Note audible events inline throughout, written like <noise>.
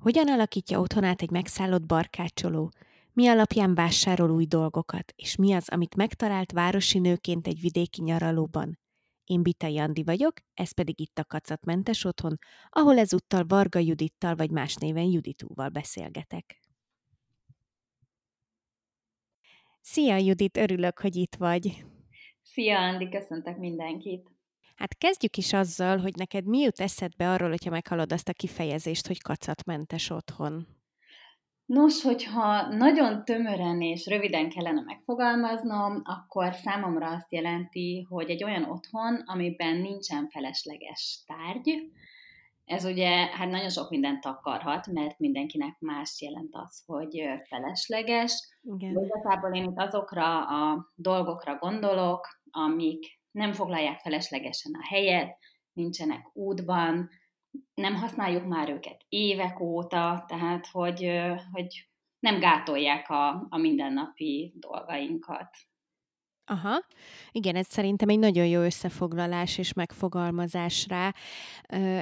Hogyan alakítja otthonát egy megszállott barkácsoló? Mi alapján vásárol új dolgokat? És mi az, amit megtalált városi nőként egy vidéki nyaralóban? Én Bita Jandi vagyok, ez pedig itt a Kacatmentes Otthon, ahol ezúttal Varga Judittal vagy más néven Juditúval beszélgetek. Szia Judit, örülök, hogy itt vagy. Szia Andi, köszöntök mindenkit. Hát kezdjük is azzal, hogy neked mi jut eszedbe arról, hogyha meghallod azt a kifejezést, hogy kacatmentes otthon? Nos, hogyha nagyon tömören és röviden kellene megfogalmaznom, akkor számomra azt jelenti, hogy egy olyan otthon, amiben nincsen felesleges tárgy. Ez ugye hát nagyon sok mindent akarhat, mert mindenkinek más jelent az, hogy felesleges. Igen. Igazából én itt azokra a dolgokra gondolok, amik nem foglalják feleslegesen a helyet, nincsenek útban, nem használjuk már őket évek óta, tehát hogy, hogy nem gátolják a, a mindennapi dolgainkat. Aha, igen, ez szerintem egy nagyon jó összefoglalás és megfogalmazás rá.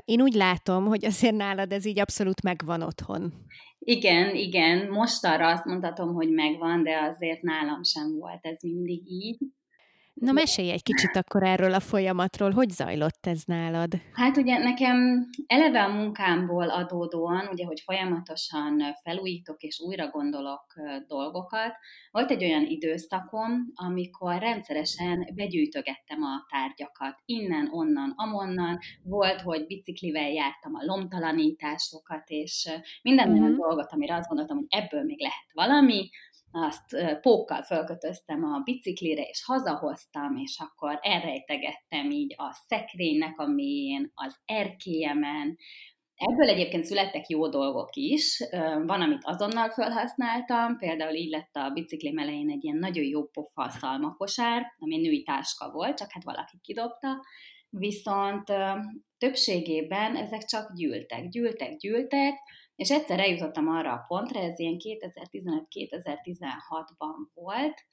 Én úgy látom, hogy azért nálad ez így abszolút megvan otthon. Igen, igen, most arra azt mondhatom, hogy megvan, de azért nálam sem volt ez mindig így. Na mesélj egy kicsit akkor erről a folyamatról, hogy zajlott ez nálad? Hát ugye nekem eleve a munkámból adódóan, ugye, hogy folyamatosan felújítok és újra gondolok dolgokat, volt egy olyan időszakom, amikor rendszeresen begyűjtögettem a tárgyakat, innen, onnan, amonnan, volt, hogy biciklivel jártam a lomtalanításokat, és minden uh-huh. olyan dolgot, amire azt gondoltam, hogy ebből még lehet valami, azt pókkal fölkötöztem a biciklire, és hazahoztam, és akkor elrejtegettem így a szekrénynek a mélyén, az erkélyemen. Ebből egyébként születtek jó dolgok is. Van, amit azonnal felhasználtam, például így lett a bicikli elején egy ilyen nagyon jó pofa szalmakosár, ami női táska volt, csak hát valaki kidobta. Viszont többségében ezek csak gyűltek, gyűltek, gyűltek, és egyszer eljutottam arra a pontra, ez ilyen 2015-2016-ban volt,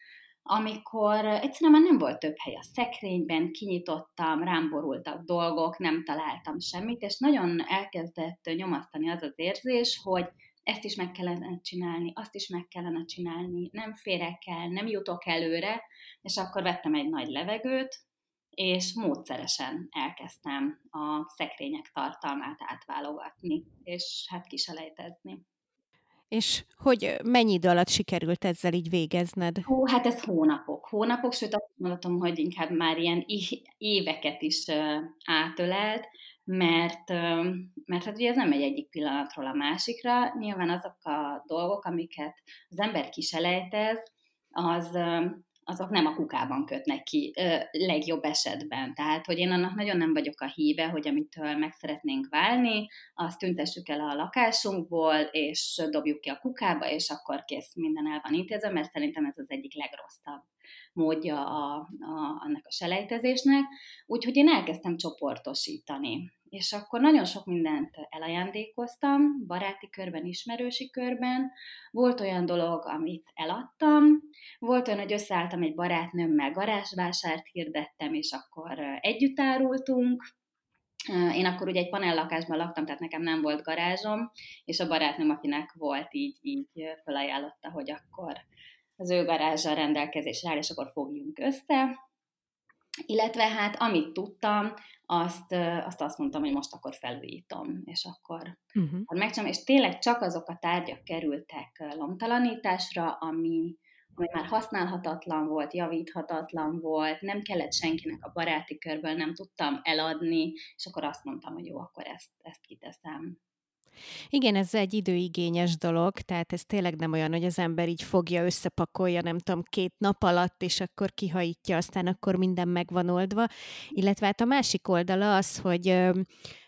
amikor egyszerűen már nem volt több hely a szekrényben, kinyitottam, rám borultak dolgok, nem találtam semmit, és nagyon elkezdett nyomasztani az az érzés, hogy ezt is meg kellene csinálni, azt is meg kellene csinálni, nem férek el, nem jutok előre, és akkor vettem egy nagy levegőt, és módszeresen elkezdtem a szekrények tartalmát átválogatni, és hát kiselejtezni. És hogy mennyi idő alatt sikerült ezzel így végezned? Hú, hát ez hónapok. Hónapok, sőt azt mondhatom, hogy inkább már ilyen éveket is átölelt, mert, mert hát ugye ez nem megy egyik pillanatról a másikra. Nyilván azok a dolgok, amiket az ember kiselejtez, az azok nem a kukában kötnek ki ö, legjobb esetben. Tehát, hogy én annak nagyon nem vagyok a híve, hogy amitől meg szeretnénk válni, azt tüntessük el a lakásunkból, és dobjuk ki a kukába, és akkor kész, minden el van intézve, mert szerintem ez az egyik legrosszabb módja a, a, annak a selejtezésnek. Úgyhogy én elkezdtem csoportosítani. És akkor nagyon sok mindent elajándékoztam, baráti körben, ismerősi körben. Volt olyan dolog, amit eladtam, volt olyan, hogy összeálltam egy barátnőmmel, garázsvásárt hirdettem, és akkor együtt árultunk, én akkor ugye egy panellakásban laktam, tehát nekem nem volt garázsom, és a barátnőm, akinek volt, így, így felajánlotta, hogy akkor az ő garázsal rendelkezésre áll, és akkor fogjunk össze. Illetve hát amit tudtam, azt, azt azt mondtam, hogy most akkor felújítom, és akkor, uh-huh. megcsinálom. És tényleg csak azok a tárgyak kerültek lomtalanításra, ami, ami már használhatatlan volt, javíthatatlan volt, nem kellett senkinek a baráti körből, nem tudtam eladni, és akkor azt mondtam, hogy jó, akkor ezt, ezt kiteszem. Igen, ez egy időigényes dolog, tehát ez tényleg nem olyan, hogy az ember így fogja, összepakolja, nem tudom, két nap alatt, és akkor kihajítja, aztán akkor minden meg van oldva. Illetve hát a másik oldala az, hogy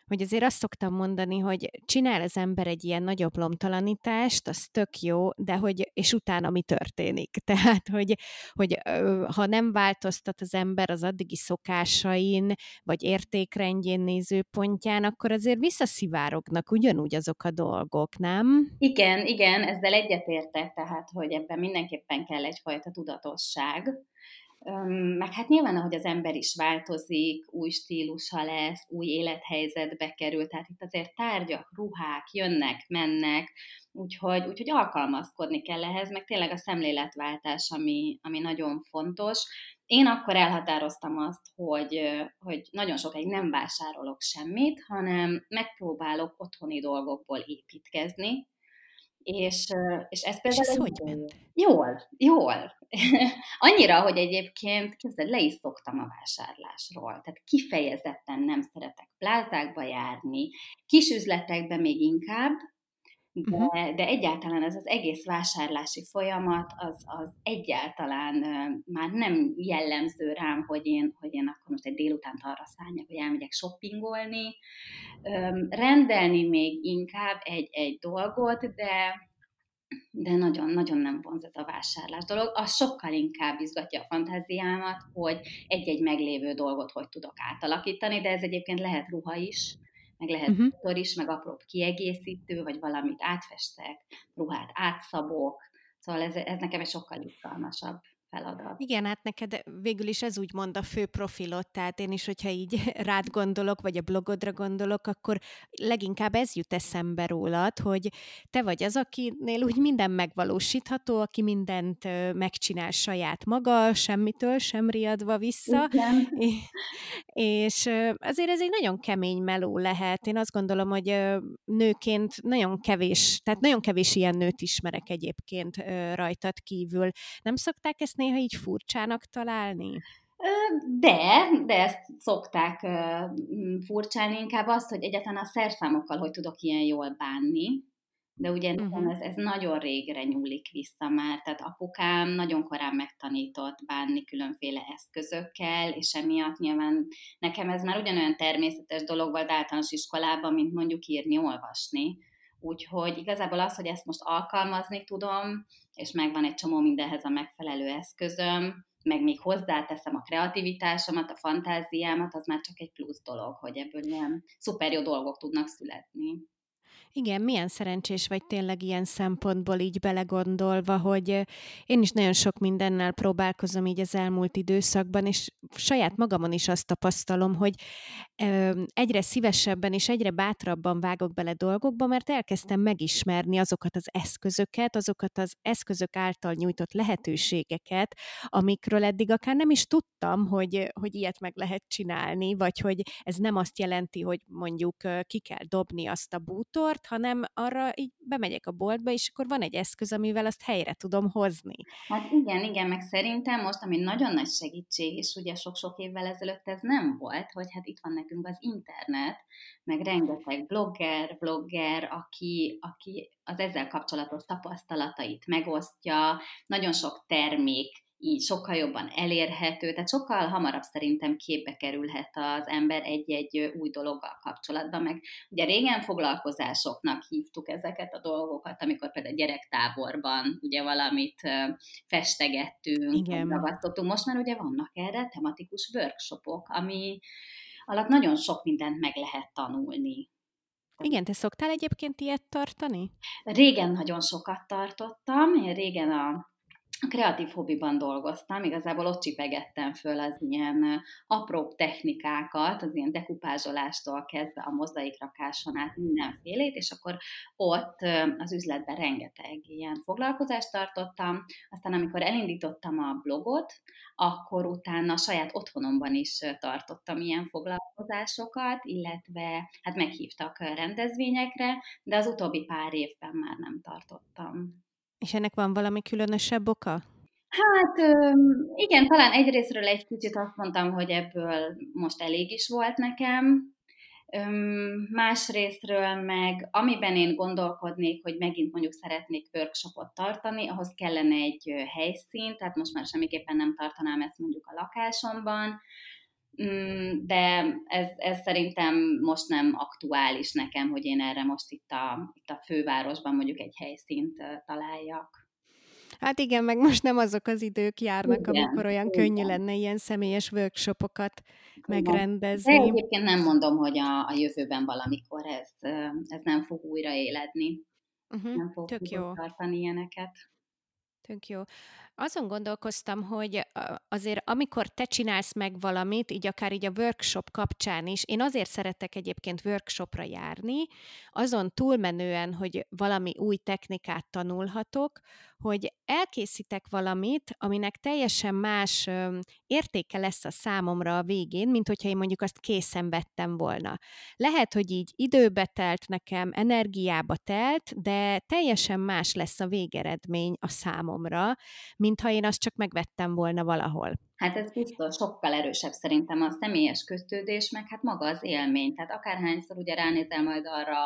hogy azért azt szoktam mondani, hogy csinál az ember egy ilyen nagyobb lomtalanítást, az tök jó, de hogy, és utána mi történik. <laughs> Tehát, hogy, hogy ha nem változtat az ember az addigi szokásain, vagy értékrendjén nézőpontján, akkor azért visszaszivárognak ugyanúgy azok a dolgok, nem? Igen, igen, ezzel egyetértek, tehát, hogy ebben mindenképpen kell egyfajta tudatosság, meg hát nyilván, ahogy az ember is változik, új stílusa lesz, új élethelyzetbe kerül, tehát itt azért tárgyak, ruhák jönnek, mennek, úgyhogy, úgyhogy alkalmazkodni kell ehhez, meg tényleg a szemléletváltás, ami, ami nagyon fontos. Én akkor elhatároztam azt, hogy, hogy nagyon sokáig nem vásárolok semmit, hanem megpróbálok otthoni dolgokból építkezni, és, és ez például... És ez hogy ment? Jól, jól. <laughs> Annyira, hogy egyébként, képzeld, le is szoktam a vásárlásról. Tehát kifejezetten nem szeretek plázákba járni, kis üzletekbe még inkább, de, de egyáltalán ez az egész vásárlási folyamat, az, az egyáltalán már nem jellemző rám, hogy én, hogy én akkor most egy délutánt arra szálljak, hogy elmegyek shoppingolni. Rendelni még inkább egy-egy dolgot, de de nagyon-nagyon nem vonz ez a vásárlás dolog. Az sokkal inkább izgatja a fantáziámat, hogy egy-egy meglévő dolgot hogy tudok átalakítani, de ez egyébként lehet ruha is, meg lehet uh-huh. motor is, meg apróbb kiegészítő, vagy valamit átfestek, ruhát átszabok, szóval ez, ez nekem egy sokkal izgalmasabb feladat. Igen, hát neked végül is ez úgy mond a fő profilod, tehát én is, hogyha így <laughs> rád gondolok, vagy a blogodra gondolok, akkor leginkább ez jut eszembe rólad, hogy te vagy az, akinél úgy minden megvalósítható, aki mindent megcsinál saját maga, semmitől sem riadva vissza. Igen. <laughs> És azért ez egy nagyon kemény meló lehet. Én azt gondolom, hogy nőként nagyon kevés, tehát nagyon kevés ilyen nőt ismerek egyébként rajtad kívül. Nem szokták ezt néha így furcsának találni? De, de ezt szokták furcsálni, inkább azt, hogy egyáltalán a szerszámokkal hogy tudok ilyen jól bánni. De ugye uh-huh. ez, ez nagyon régre nyúlik vissza már, tehát apukám nagyon korán megtanított bánni különféle eszközökkel, és emiatt nyilván nekem ez már ugyanolyan természetes dolog volt általános iskolában, mint mondjuk írni, olvasni. Úgyhogy igazából az, hogy ezt most alkalmazni tudom, és megvan egy csomó mindenhez a megfelelő eszközöm, meg még hozzáteszem a kreativitásomat, a fantáziámat, az már csak egy plusz dolog, hogy ebből ilyen szuper jó dolgok tudnak születni. Igen, milyen szerencsés vagy tényleg ilyen szempontból így belegondolva, hogy én is nagyon sok mindennel próbálkozom így az elmúlt időszakban, és saját magamon is azt tapasztalom, hogy egyre szívesebben és egyre bátrabban vágok bele dolgokba, mert elkezdtem megismerni azokat az eszközöket, azokat az eszközök által nyújtott lehetőségeket, amikről eddig akár nem is tudtam, hogy, hogy ilyet meg lehet csinálni, vagy hogy ez nem azt jelenti, hogy mondjuk ki kell dobni azt a bútort, hanem arra így bemegyek a boltba, és akkor van egy eszköz, amivel azt helyre tudom hozni. Hát igen, igen, meg szerintem most, ami nagyon nagy segítség, és ugye sok-sok évvel ezelőtt ez nem volt, hogy hát itt van nekünk az internet, meg rengeteg blogger, blogger, aki, aki az ezzel kapcsolatos tapasztalatait megosztja, nagyon sok termék így sokkal jobban elérhető, tehát sokkal hamarabb szerintem képbe kerülhet az ember egy-egy új dologgal kapcsolatban, meg ugye régen foglalkozásoknak hívtuk ezeket a dolgokat, amikor például gyerektáborban ugye valamit festegettünk, ragasztottunk, most már ugye vannak erre tematikus workshopok, ami alatt nagyon sok mindent meg lehet tanulni. Igen, te szoktál egyébként ilyet tartani? Régen nagyon sokat tartottam, én régen a a kreatív hobbiban dolgoztam, igazából ott csipegettem föl az ilyen apróbb technikákat, az ilyen dekupázsolástól kezdve a mozaikrakáson át mindenfélét, és akkor ott az üzletben rengeteg ilyen foglalkozást tartottam. Aztán amikor elindítottam a blogot, akkor utána saját otthonomban is tartottam ilyen foglalkozásokat, illetve hát meghívtak rendezvényekre, de az utóbbi pár évben már nem tartottam. És ennek van valami különösebb oka? Hát igen, talán egyrésztről egy kicsit azt mondtam, hogy ebből most elég is volt nekem, másrésztről meg, amiben én gondolkodnék, hogy megint mondjuk szeretnék workshopot tartani, ahhoz kellene egy helyszín, tehát most már semmiképpen nem tartanám ezt mondjuk a lakásomban, de ez, ez szerintem most nem aktuális nekem, hogy én erre most itt a, itt a fővárosban mondjuk egy helyszínt találjak. Hát igen, meg most nem azok az idők járnak, igen, amikor olyan igen. könnyű lenne ilyen személyes workshopokat igen. megrendezni. De egyébként nem mondom, hogy a, a jövőben valamikor ez, ez nem fog újra éledni. Uh-huh, nem fog Tök jó. tartani ilyeneket. Tök jó. Azon gondolkoztam, hogy azért amikor te csinálsz meg valamit, így akár így a workshop kapcsán is, én azért szeretek egyébként workshopra járni, azon túlmenően, hogy valami új technikát tanulhatok, hogy elkészítek valamit, aminek teljesen más értéke lesz a számomra a végén, mint hogyha én mondjuk azt készen vettem volna. Lehet, hogy így időbe telt nekem, energiába telt, de teljesen más lesz a végeredmény a számomra, mintha én azt csak megvettem volna valahol. Hát ez biztos sokkal erősebb szerintem a személyes kötődés, meg hát maga az élmény. Tehát akárhányszor ugye ránézel majd arra,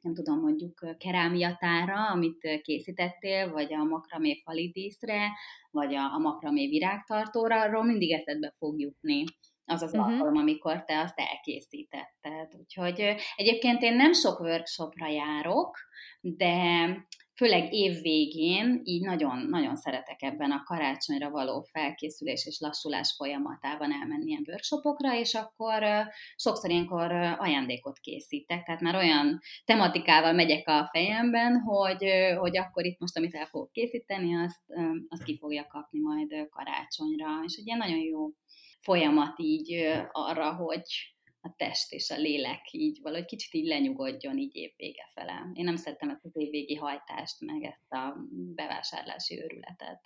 nem tudom, mondjuk kerámiatára, amit készítettél, vagy a makramé falidíszre, vagy a, a makramé virágtartóra, arról mindig eszedbe fog jutni az az uh-huh. alkalom, amikor te azt elkészítetted. Úgyhogy egyébként én nem sok workshopra járok, de főleg év végén így nagyon-nagyon szeretek ebben a karácsonyra való felkészülés és lassulás folyamatában elmenni ilyen workshopokra, és akkor sokszor ilyenkor ajándékot készítek, tehát már olyan tematikával megyek a fejemben, hogy, hogy akkor itt most, amit el fogok készíteni, azt, azt ki fogja kapni majd karácsonyra, és ilyen nagyon jó folyamat így arra, hogy, a test és a lélek így valahogy kicsit így lenyugodjon így évvége fele. Én nem szeretem ezt az évvégi hajtást, meg ezt a bevásárlási őrületet.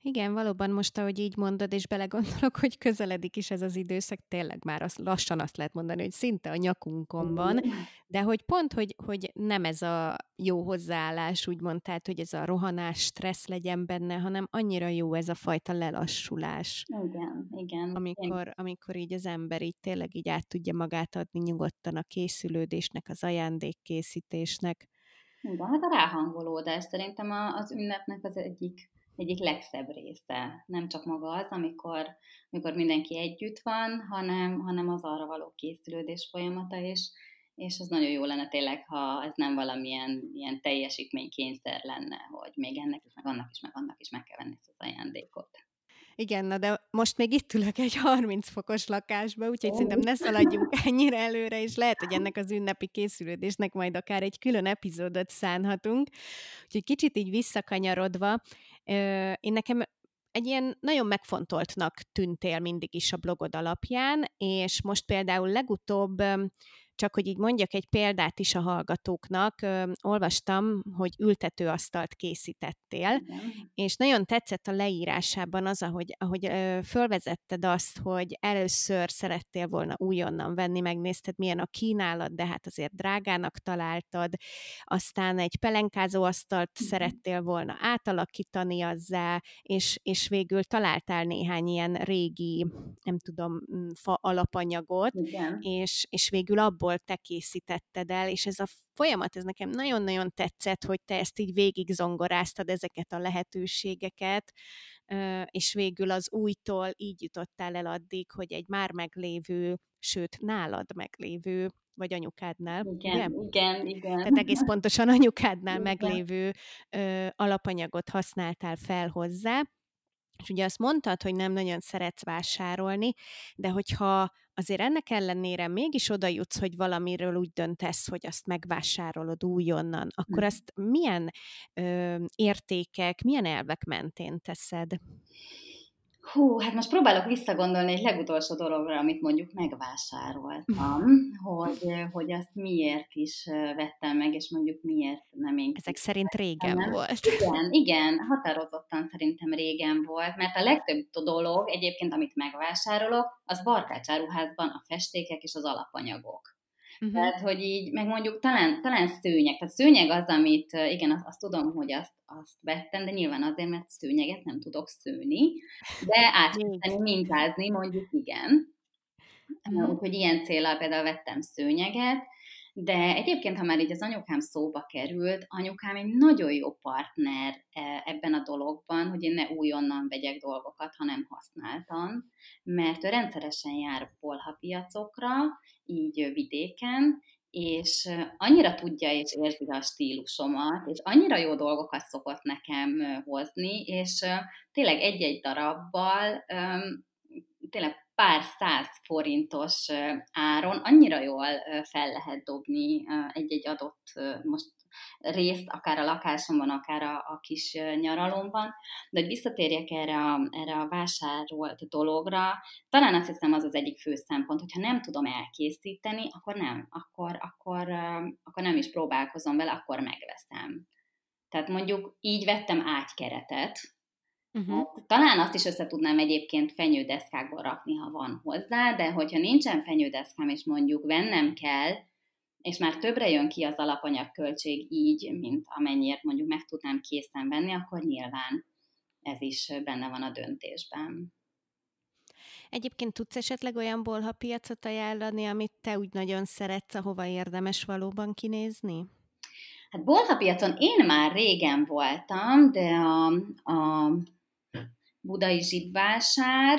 Igen, valóban most, ahogy így mondod, és belegondolok, hogy közeledik is ez az időszak, tényleg már az, lassan azt lehet mondani, hogy szinte a nyakunkon van, de hogy pont, hogy, hogy nem ez a jó hozzáállás, úgymond, tehát, hogy ez a rohanás, stressz legyen benne, hanem annyira jó ez a fajta lelassulás. Igen, igen. Amikor, amikor így az ember így tényleg így át tudja magát adni nyugodtan a készülődésnek, az ajándékkészítésnek. Igen, hát a ráhangolódás szerintem az ünnepnek az egyik egyik legszebb része. Nem csak maga az, amikor, amikor mindenki együtt van, hanem, hanem az arra való készülődés folyamata, és, és az nagyon jó lenne tényleg, ha ez nem valamilyen ilyen teljesítménykényszer lenne, hogy még ennek is, meg annak is, meg annak is meg kell venni ezt az ajándékot. Igen, na de most még itt ülök egy 30 fokos lakásba, úgyhogy oh. szerintem ne szaladjunk <laughs> ennyire előre, és lehet, hogy ennek az ünnepi készülődésnek majd akár egy külön epizódot szánhatunk. Úgyhogy kicsit így visszakanyarodva, én nekem egy ilyen nagyon megfontoltnak tűntél mindig is a blogod alapján, és most például legutóbb csak hogy így mondjak egy példát is a hallgatóknak, ö, olvastam, hogy ültetőasztalt készítettél, Igen. és nagyon tetszett a leírásában az, ahogy, ahogy ö, fölvezetted azt, hogy először szerettél volna újonnan venni, megnézted, milyen a kínálat, de hát azért drágának találtad, aztán egy pelenkázó asztalt Igen. szerettél volna átalakítani azzá, és, és végül találtál néhány ilyen régi, nem tudom, fa alapanyagot, Igen. és, és végül abból abból te készítetted el, és ez a folyamat, ez nekem nagyon-nagyon tetszett, hogy te ezt így végig zongoráztad ezeket a lehetőségeket, és végül az újtól így jutottál el addig, hogy egy már meglévő, sőt, nálad meglévő vagy anyukádnál. Igen, ugye? igen, igen. Tehát egész pontosan anyukádnál <laughs> igen. meglévő ö, alapanyagot használtál fel hozzá. És ugye azt mondtad, hogy nem nagyon szeretsz vásárolni, de hogyha azért ennek ellenére mégis oda jutsz, hogy valamiről úgy döntesz, hogy azt megvásárolod újonnan, akkor hm. azt milyen ö, értékek, milyen elvek mentén teszed? Hú, hát most próbálok visszagondolni egy legutolsó dologra, amit mondjuk megvásároltam, hogy, hogy azt miért is vettem meg, és mondjuk miért nem én. Ezek szerint régen nem. volt. Igen, igen, határozottan szerintem régen volt, mert a legtöbb dolog egyébként, amit megvásárolok, az barkácsáruházban a festékek és az alapanyagok. Uh-huh. Tehát, hogy így, meg mondjuk talán, talán szőnyeg. Tehát szőnyeg az, amit, igen, azt, azt tudom, hogy azt, azt vettem, de nyilván azért, mert szőnyeget nem tudok szőni, de átvenni, mintázni mondjuk igen. Uh-huh. Úgyhogy ilyen célral például vettem szőnyeget, de egyébként, ha már így az anyukám szóba került, anyukám egy nagyon jó partner e, ebben a dologban, hogy én ne újonnan vegyek dolgokat, hanem használtan, mert ő rendszeresen jár bolhapiacokra, így vidéken, és annyira tudja és érzi a stílusomat, és annyira jó dolgokat szokott nekem hozni, és tényleg egy-egy darabbal tényleg pár száz forintos áron annyira jól fel lehet dobni egy-egy adott, most részt, akár a lakásomban, akár a, a kis nyaralomban. De hogy visszatérjek erre a, erre a vásárolt dologra, talán azt hiszem az az egyik fő szempont, hogyha nem tudom elkészíteni, akkor nem, akkor, akkor, akkor nem is próbálkozom vele, akkor megveszem. Tehát mondjuk így vettem ágykeretet, Uh-huh. Talán azt is össze tudnám egyébként fenyődeszkákból rakni, ha van hozzá, de hogyha nincsen fenyődeszkám, és mondjuk vennem kell, és már többre jön ki az alapanyagköltség így, mint amennyiért mondjuk meg tudnám készen venni, akkor nyilván ez is benne van a döntésben. Egyébként tudsz esetleg olyan bolhapiacot ajánlani, amit te úgy nagyon szeretsz, ahova érdemes valóban kinézni? Hát bolhapiacon én már régen voltam, de a, a budai zsibvásár,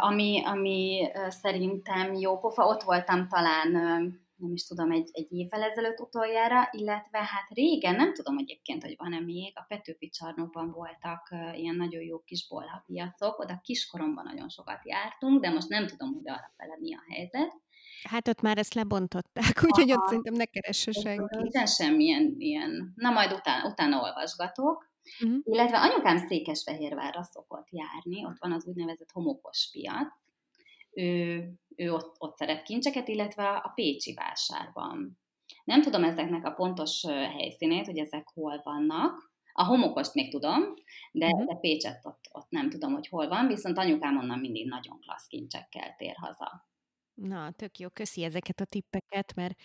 ami, ami szerintem jó pofa, ott voltam talán nem is tudom, egy, egy évvel ezelőtt utoljára, illetve hát régen, nem tudom egyébként, hogy van-e még, a Petőfi csarnokban voltak ilyen nagyon jó kis bolhapiacok, oda kiskoromban nagyon sokat jártunk, de most nem tudom, hogy arra fele mi a helyzet. Hát ott már ezt lebontották, <laughs> úgyhogy ott szerintem ne keresse senki. Nincsen semmilyen ilyen, na majd utána, utána olvasgatok. Uh-huh. Illetve anyukám Székesfehérvárra szokott járni, ott van az úgynevezett homokos piac, ő, ő ott, ott szeret kincseket, illetve a Pécsi vásárban. Nem tudom ezeknek a pontos helyszínét, hogy ezek hol vannak. A homokost még tudom, de, uh-huh. de Pécset ott, ott nem tudom, hogy hol van, viszont anyukám onnan mindig nagyon klassz kincsekkel tér haza. Na, tök jó, köszi ezeket a tippeket, mert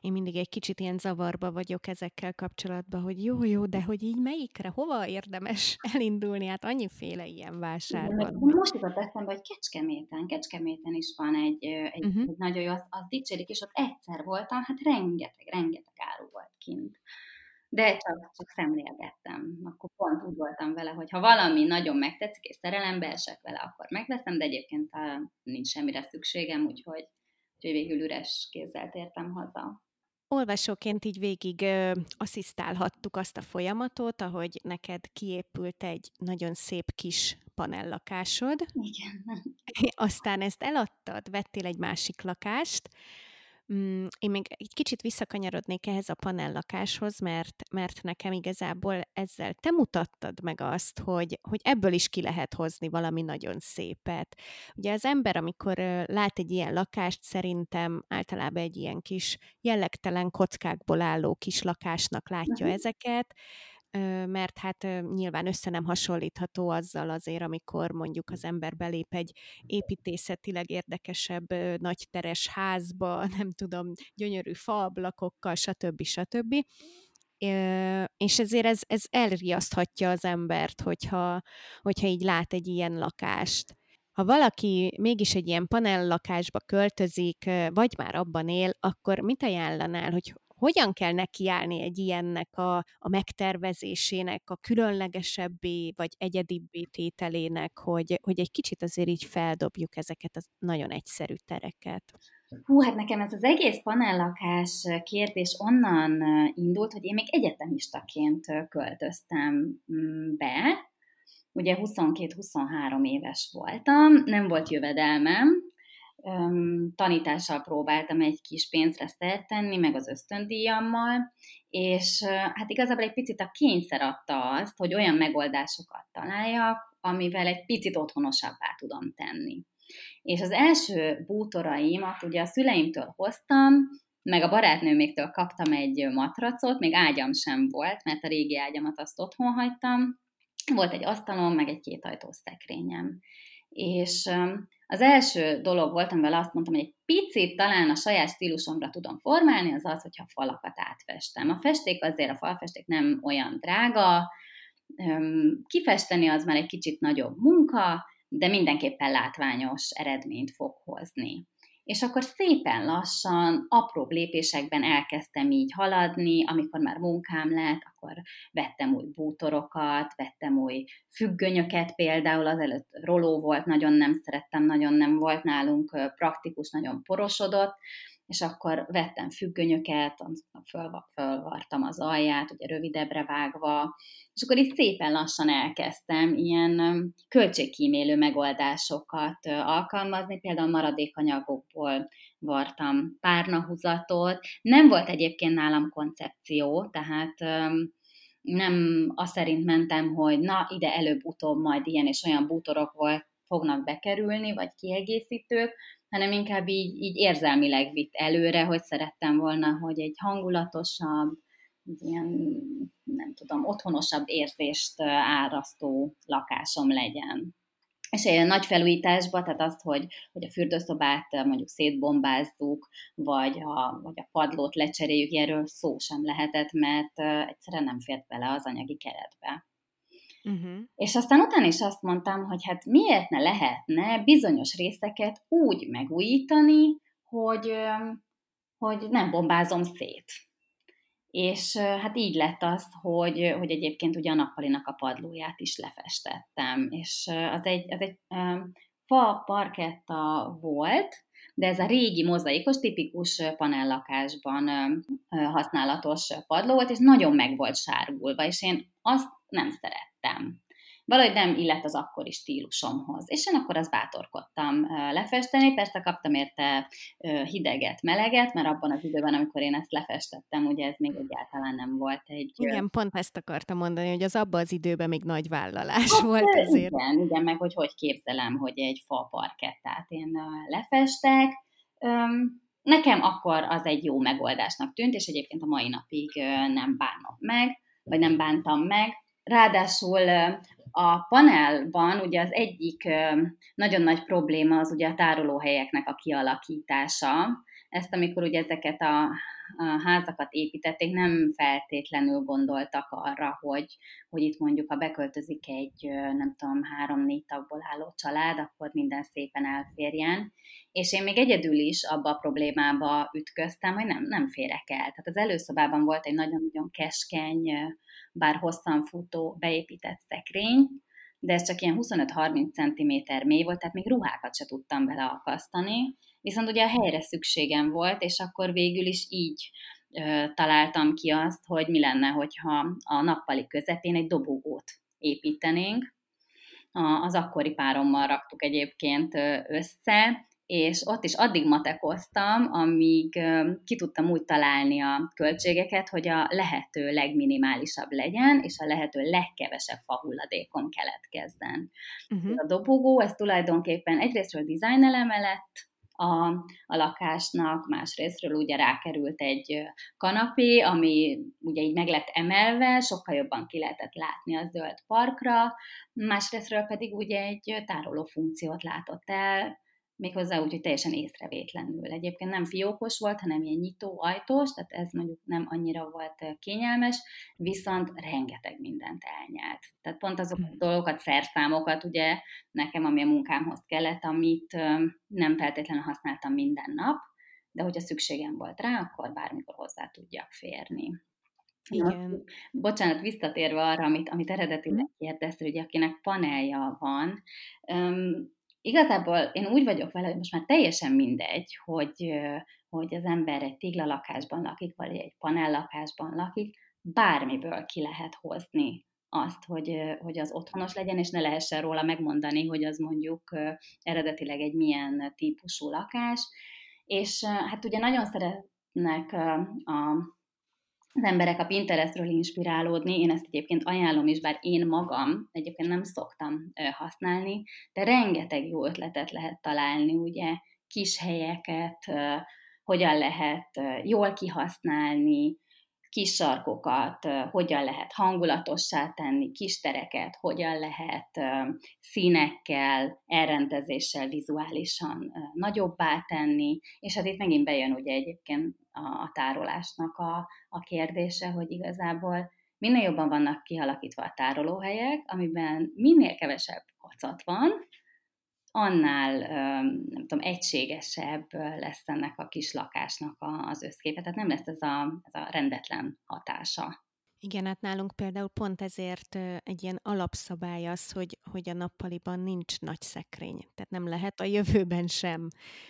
én mindig egy kicsit ilyen zavarba vagyok ezekkel kapcsolatban, hogy jó, jó, de hogy így melyikre, hova érdemes <laughs> elindulni? Hát annyiféle ilyen vásár van. Most jutott eszembe, hogy Kecskeméten, Kecskeméten is van egy, egy, uh-huh. egy nagyon jó, az, az dicsérik, és ott egyszer voltam, hát rengeteg, rengeteg áru volt kint de csak, csak szemlélgettem. Akkor pont úgy voltam vele, hogy ha valami nagyon megtetszik, és szerelembe esek vele, akkor megveszem, de egyébként nincs semmire szükségem, úgyhogy, úgyhogy végül üres kézzel tértem haza. Olvasóként így végig ö, asszisztálhattuk azt a folyamatot, ahogy neked kiépült egy nagyon szép kis panellakásod. Igen. <laughs> Aztán ezt eladtad, vettél egy másik lakást, én még egy kicsit visszakanyarodnék ehhez a panellakáshoz, mert, mert nekem igazából ezzel te mutattad meg azt, hogy, hogy ebből is ki lehet hozni valami nagyon szépet. Ugye az ember, amikor lát egy ilyen lakást, szerintem általában egy ilyen kis jellegtelen kockákból álló kis lakásnak látja ezeket, mert hát nyilván össze nem hasonlítható azzal azért, amikor mondjuk az ember belép egy építészetileg érdekesebb nagyteres házba, <laughs> nem tudom, gyönyörű faablakokkal, stb. stb. És ezért ez, ez elriaszthatja az embert, hogyha, hogyha így lát egy ilyen lakást. Ha valaki mégis egy ilyen panellakásba költözik, vagy már abban él, akkor mit ajánlanál, hogy hogyan kell nekiállni egy ilyennek a, a megtervezésének, a különlegesebbé vagy egyedibbé tételének, hogy, hogy egy kicsit azért így feldobjuk ezeket a nagyon egyszerű tereket? Hú, hát nekem ez az egész panellakás kérdés onnan indult, hogy én még egyetemistaként költöztem mm, be, ugye 22-23 éves voltam, nem volt jövedelmem, tanítással próbáltam egy kis pénzre szert tenni, meg az ösztöndíjammal, és hát igazából egy picit a kényszer adta azt, hogy olyan megoldásokat találjak, amivel egy picit otthonosabbá tudom tenni. És az első bútoraimat ugye a szüleimtől hoztam, meg a barátnőméktől kaptam egy matracot, még ágyam sem volt, mert a régi ágyamat azt otthon hagytam. Volt egy asztalom, meg egy kétajtós szekrényem. És az első dolog volt, amivel azt mondtam, hogy egy picit talán a saját stílusomra tudom formálni, az az, hogyha falakat átfestem. A festék azért, a falfesték nem olyan drága, kifesteni az már egy kicsit nagyobb munka, de mindenképpen látványos eredményt fog hozni és akkor szépen lassan, apró lépésekben elkezdtem így haladni, amikor már munkám lett, akkor vettem új bútorokat, vettem új függönyöket például, azelőtt roló volt, nagyon nem szerettem, nagyon nem volt nálunk praktikus, nagyon porosodott, és akkor vettem függönyöket, föl, fölvartam az alját, ugye rövidebbre vágva, és akkor itt szépen lassan elkezdtem ilyen költségkímélő megoldásokat alkalmazni, például maradékanyagokból vartam párnahúzatot. Nem volt egyébként nálam koncepció, tehát nem azt szerint mentem, hogy na, ide előbb-utóbb majd ilyen és olyan bútorok volt, fognak bekerülni, vagy kiegészítők, hanem inkább így, így érzelmileg vitt előre, hogy szerettem volna, hogy egy hangulatosabb, ilyen, nem tudom, otthonosabb érzést árasztó lakásom legyen. És egy nagy felújításba, tehát azt, hogy, hogy a fürdőszobát mondjuk szétbombázzuk, vagy a, vagy a padlót lecseréljük, erről szó sem lehetett, mert egyszerűen nem fért bele az anyagi keretbe. Uh-huh. És aztán utána is azt mondtam, hogy hát miért ne lehetne bizonyos részeket úgy megújítani, hogy, hogy nem bombázom szét. És hát így lett az, hogy, hogy egyébként ugye a nappalinak a padlóját is lefestettem. És az egy, az egy fa parketta volt, de ez a régi mozaikos, tipikus panellakásban használatos padló volt, és nagyon meg volt sárgulva, és én azt nem szerettem valahogy nem illett az akkori stílusomhoz. És én akkor azt bátorkodtam lefesteni, persze kaptam érte hideget, meleget, mert abban az időben, amikor én ezt lefestettem, ugye ez még egyáltalán nem volt egy... Igen, pont ezt akartam mondani, hogy az abban az időben még nagy vállalás hát, volt ezért. Igen, igen, meg hogy hogy képzelem, hogy egy fa parkettát én lefestek. Nekem akkor az egy jó megoldásnak tűnt, és egyébként a mai napig nem bánom meg, vagy nem bántam meg. Ráadásul a panelban ugye az egyik nagyon nagy probléma az ugye a tárolóhelyeknek a kialakítása. Ezt amikor ugye ezeket a, a házakat építették, nem feltétlenül gondoltak arra, hogy, hogy itt mondjuk, ha beköltözik egy, nem tudom, három-négy tagból álló család, akkor minden szépen elférjen. És én még egyedül is abba a problémába ütköztem, hogy nem, nem férek el. Tehát az előszobában volt egy nagyon-nagyon keskeny bár hosszan futó, beépített szekrény, de ez csak ilyen 25-30 cm mély volt, tehát még ruhákat se tudtam beleakasztani, viszont ugye a helyre szükségem volt, és akkor végül is így ö, találtam ki azt, hogy mi lenne, hogyha a nappali közepén egy dobogót építenénk. A, az akkori párommal raktuk egyébként össze, és ott is addig matekoztam, amíg ki tudtam úgy találni a költségeket, hogy a lehető legminimálisabb legyen, és a lehető legkevesebb fahulladékom keletkezzen. Uh-huh. A dobogó, ez tulajdonképpen egyrésztről design eleme lett, a, a lakásnak, másrésztről ugye rákerült egy kanapé, ami ugye így meg lett emelve, sokkal jobban ki lehetett látni a zöld parkra, másrésztről pedig ugye egy tároló funkciót látott el, méghozzá úgy, hogy teljesen észrevétlenül. Egyébként nem fiókos volt, hanem ilyen nyitó ajtós, tehát ez mondjuk nem annyira volt kényelmes, viszont rengeteg mindent elnyelt. Tehát pont azok a hmm. dolgokat, szerszámokat, ugye nekem, ami a munkámhoz kellett, amit nem feltétlenül használtam minden nap, de hogyha szükségem volt rá, akkor bármikor hozzá tudjak férni. Igen. Na, bocsánat, visszatérve arra, amit, amit eredetileg hmm. kérdeztél, hogy akinek panelja van, um, igazából én úgy vagyok vele, hogy most már teljesen mindegy, hogy, hogy az ember egy téglalakásban lakik, vagy egy panellakásban lakik, bármiből ki lehet hozni azt, hogy, hogy az otthonos legyen, és ne lehessen róla megmondani, hogy az mondjuk eredetileg egy milyen típusú lakás. És hát ugye nagyon szeretnek a az emberek a Pinterestről inspirálódni, én ezt egyébként ajánlom is, bár én magam egyébként nem szoktam használni, de rengeteg jó ötletet lehet találni, ugye, kis helyeket, hogyan lehet jól kihasználni, kis sarkokat hogyan lehet hangulatossá tenni, kis tereket hogyan lehet színekkel, elrendezéssel vizuálisan nagyobbá tenni, és hát itt megint bejön ugye egyébként a tárolásnak a, a kérdése, hogy igazából minél jobban vannak kialakítva a tárolóhelyek, amiben minél kevesebb kocat van, annál, nem tudom, egységesebb lesz ennek a kis lakásnak az összképe, tehát nem lesz ez a, ez a rendetlen hatása. Igen, hát nálunk például pont ezért egy ilyen alapszabály az, hogy, hogy a nappaliban nincs nagy szekrény. Tehát nem lehet a jövőben sem,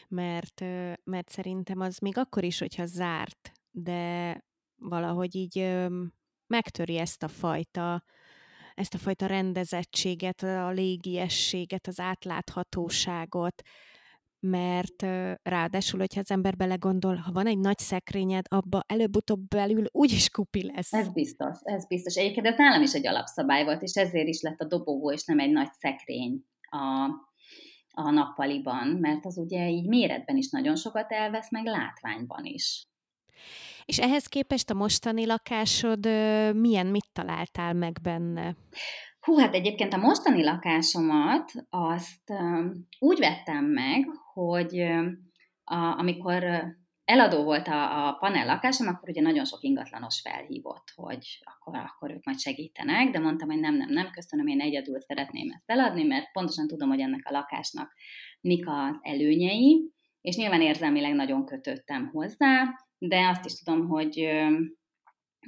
mert, mert szerintem az még akkor is, hogyha zárt, de valahogy így megtöri ezt a fajta ezt a fajta rendezettséget, a légiességet, az átláthatóságot, mert ráadásul, hogyha az ember belegondol, ha van egy nagy szekrényed, abba előbb-utóbb belül úgyis kupi lesz. Ez biztos, ez biztos. Egyébként ez nálam is egy alapszabály volt, és ezért is lett a dobogó, és nem egy nagy szekrény a, a nappaliban, mert az ugye így méretben is nagyon sokat elvesz, meg látványban is. És ehhez képest a mostani lakásod milyen, mit találtál meg benne? Hú, hát egyébként a mostani lakásomat azt úgy vettem meg, hogy a, amikor eladó volt a, a panel lakásom, akkor ugye nagyon sok ingatlanos felhívott, hogy akkor, akkor ők majd segítenek, de mondtam, hogy nem, nem, nem, köszönöm, én egyedül szeretném ezt eladni, mert pontosan tudom, hogy ennek a lakásnak mik az előnyei, és nyilván érzelmileg nagyon kötöttem hozzá, de azt is tudom, hogy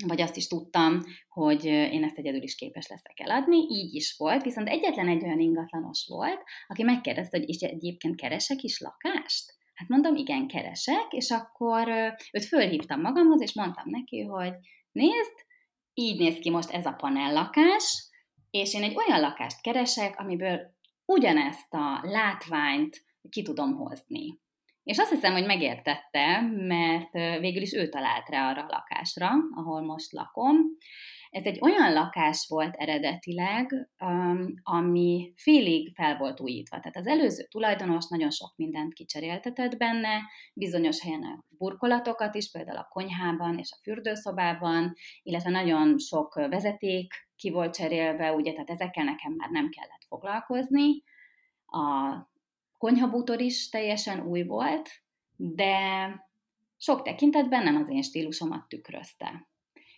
vagy azt is tudtam, hogy én ezt egyedül is képes leszek eladni, így is volt, viszont egyetlen egy olyan ingatlanos volt, aki megkérdezte, hogy is egyébként keresek is lakást? Hát mondom, igen, keresek, és akkor őt fölhívtam magamhoz, és mondtam neki, hogy nézd, így néz ki most ez a panellakás, és én egy olyan lakást keresek, amiből ugyanezt a látványt ki tudom hozni. És azt hiszem, hogy megértette, mert végül is ő talált rá arra a lakásra, ahol most lakom. Ez egy olyan lakás volt eredetileg, ami félig fel volt újítva. Tehát az előző tulajdonos nagyon sok mindent kicseréltetett benne, bizonyos helyen a burkolatokat is, például a konyhában és a fürdőszobában, illetve nagyon sok vezeték ki volt cserélve, ugye, tehát ezekkel nekem már nem kellett foglalkozni. A konyhabútor is teljesen új volt, de sok tekintetben nem az én stílusomat tükrözte.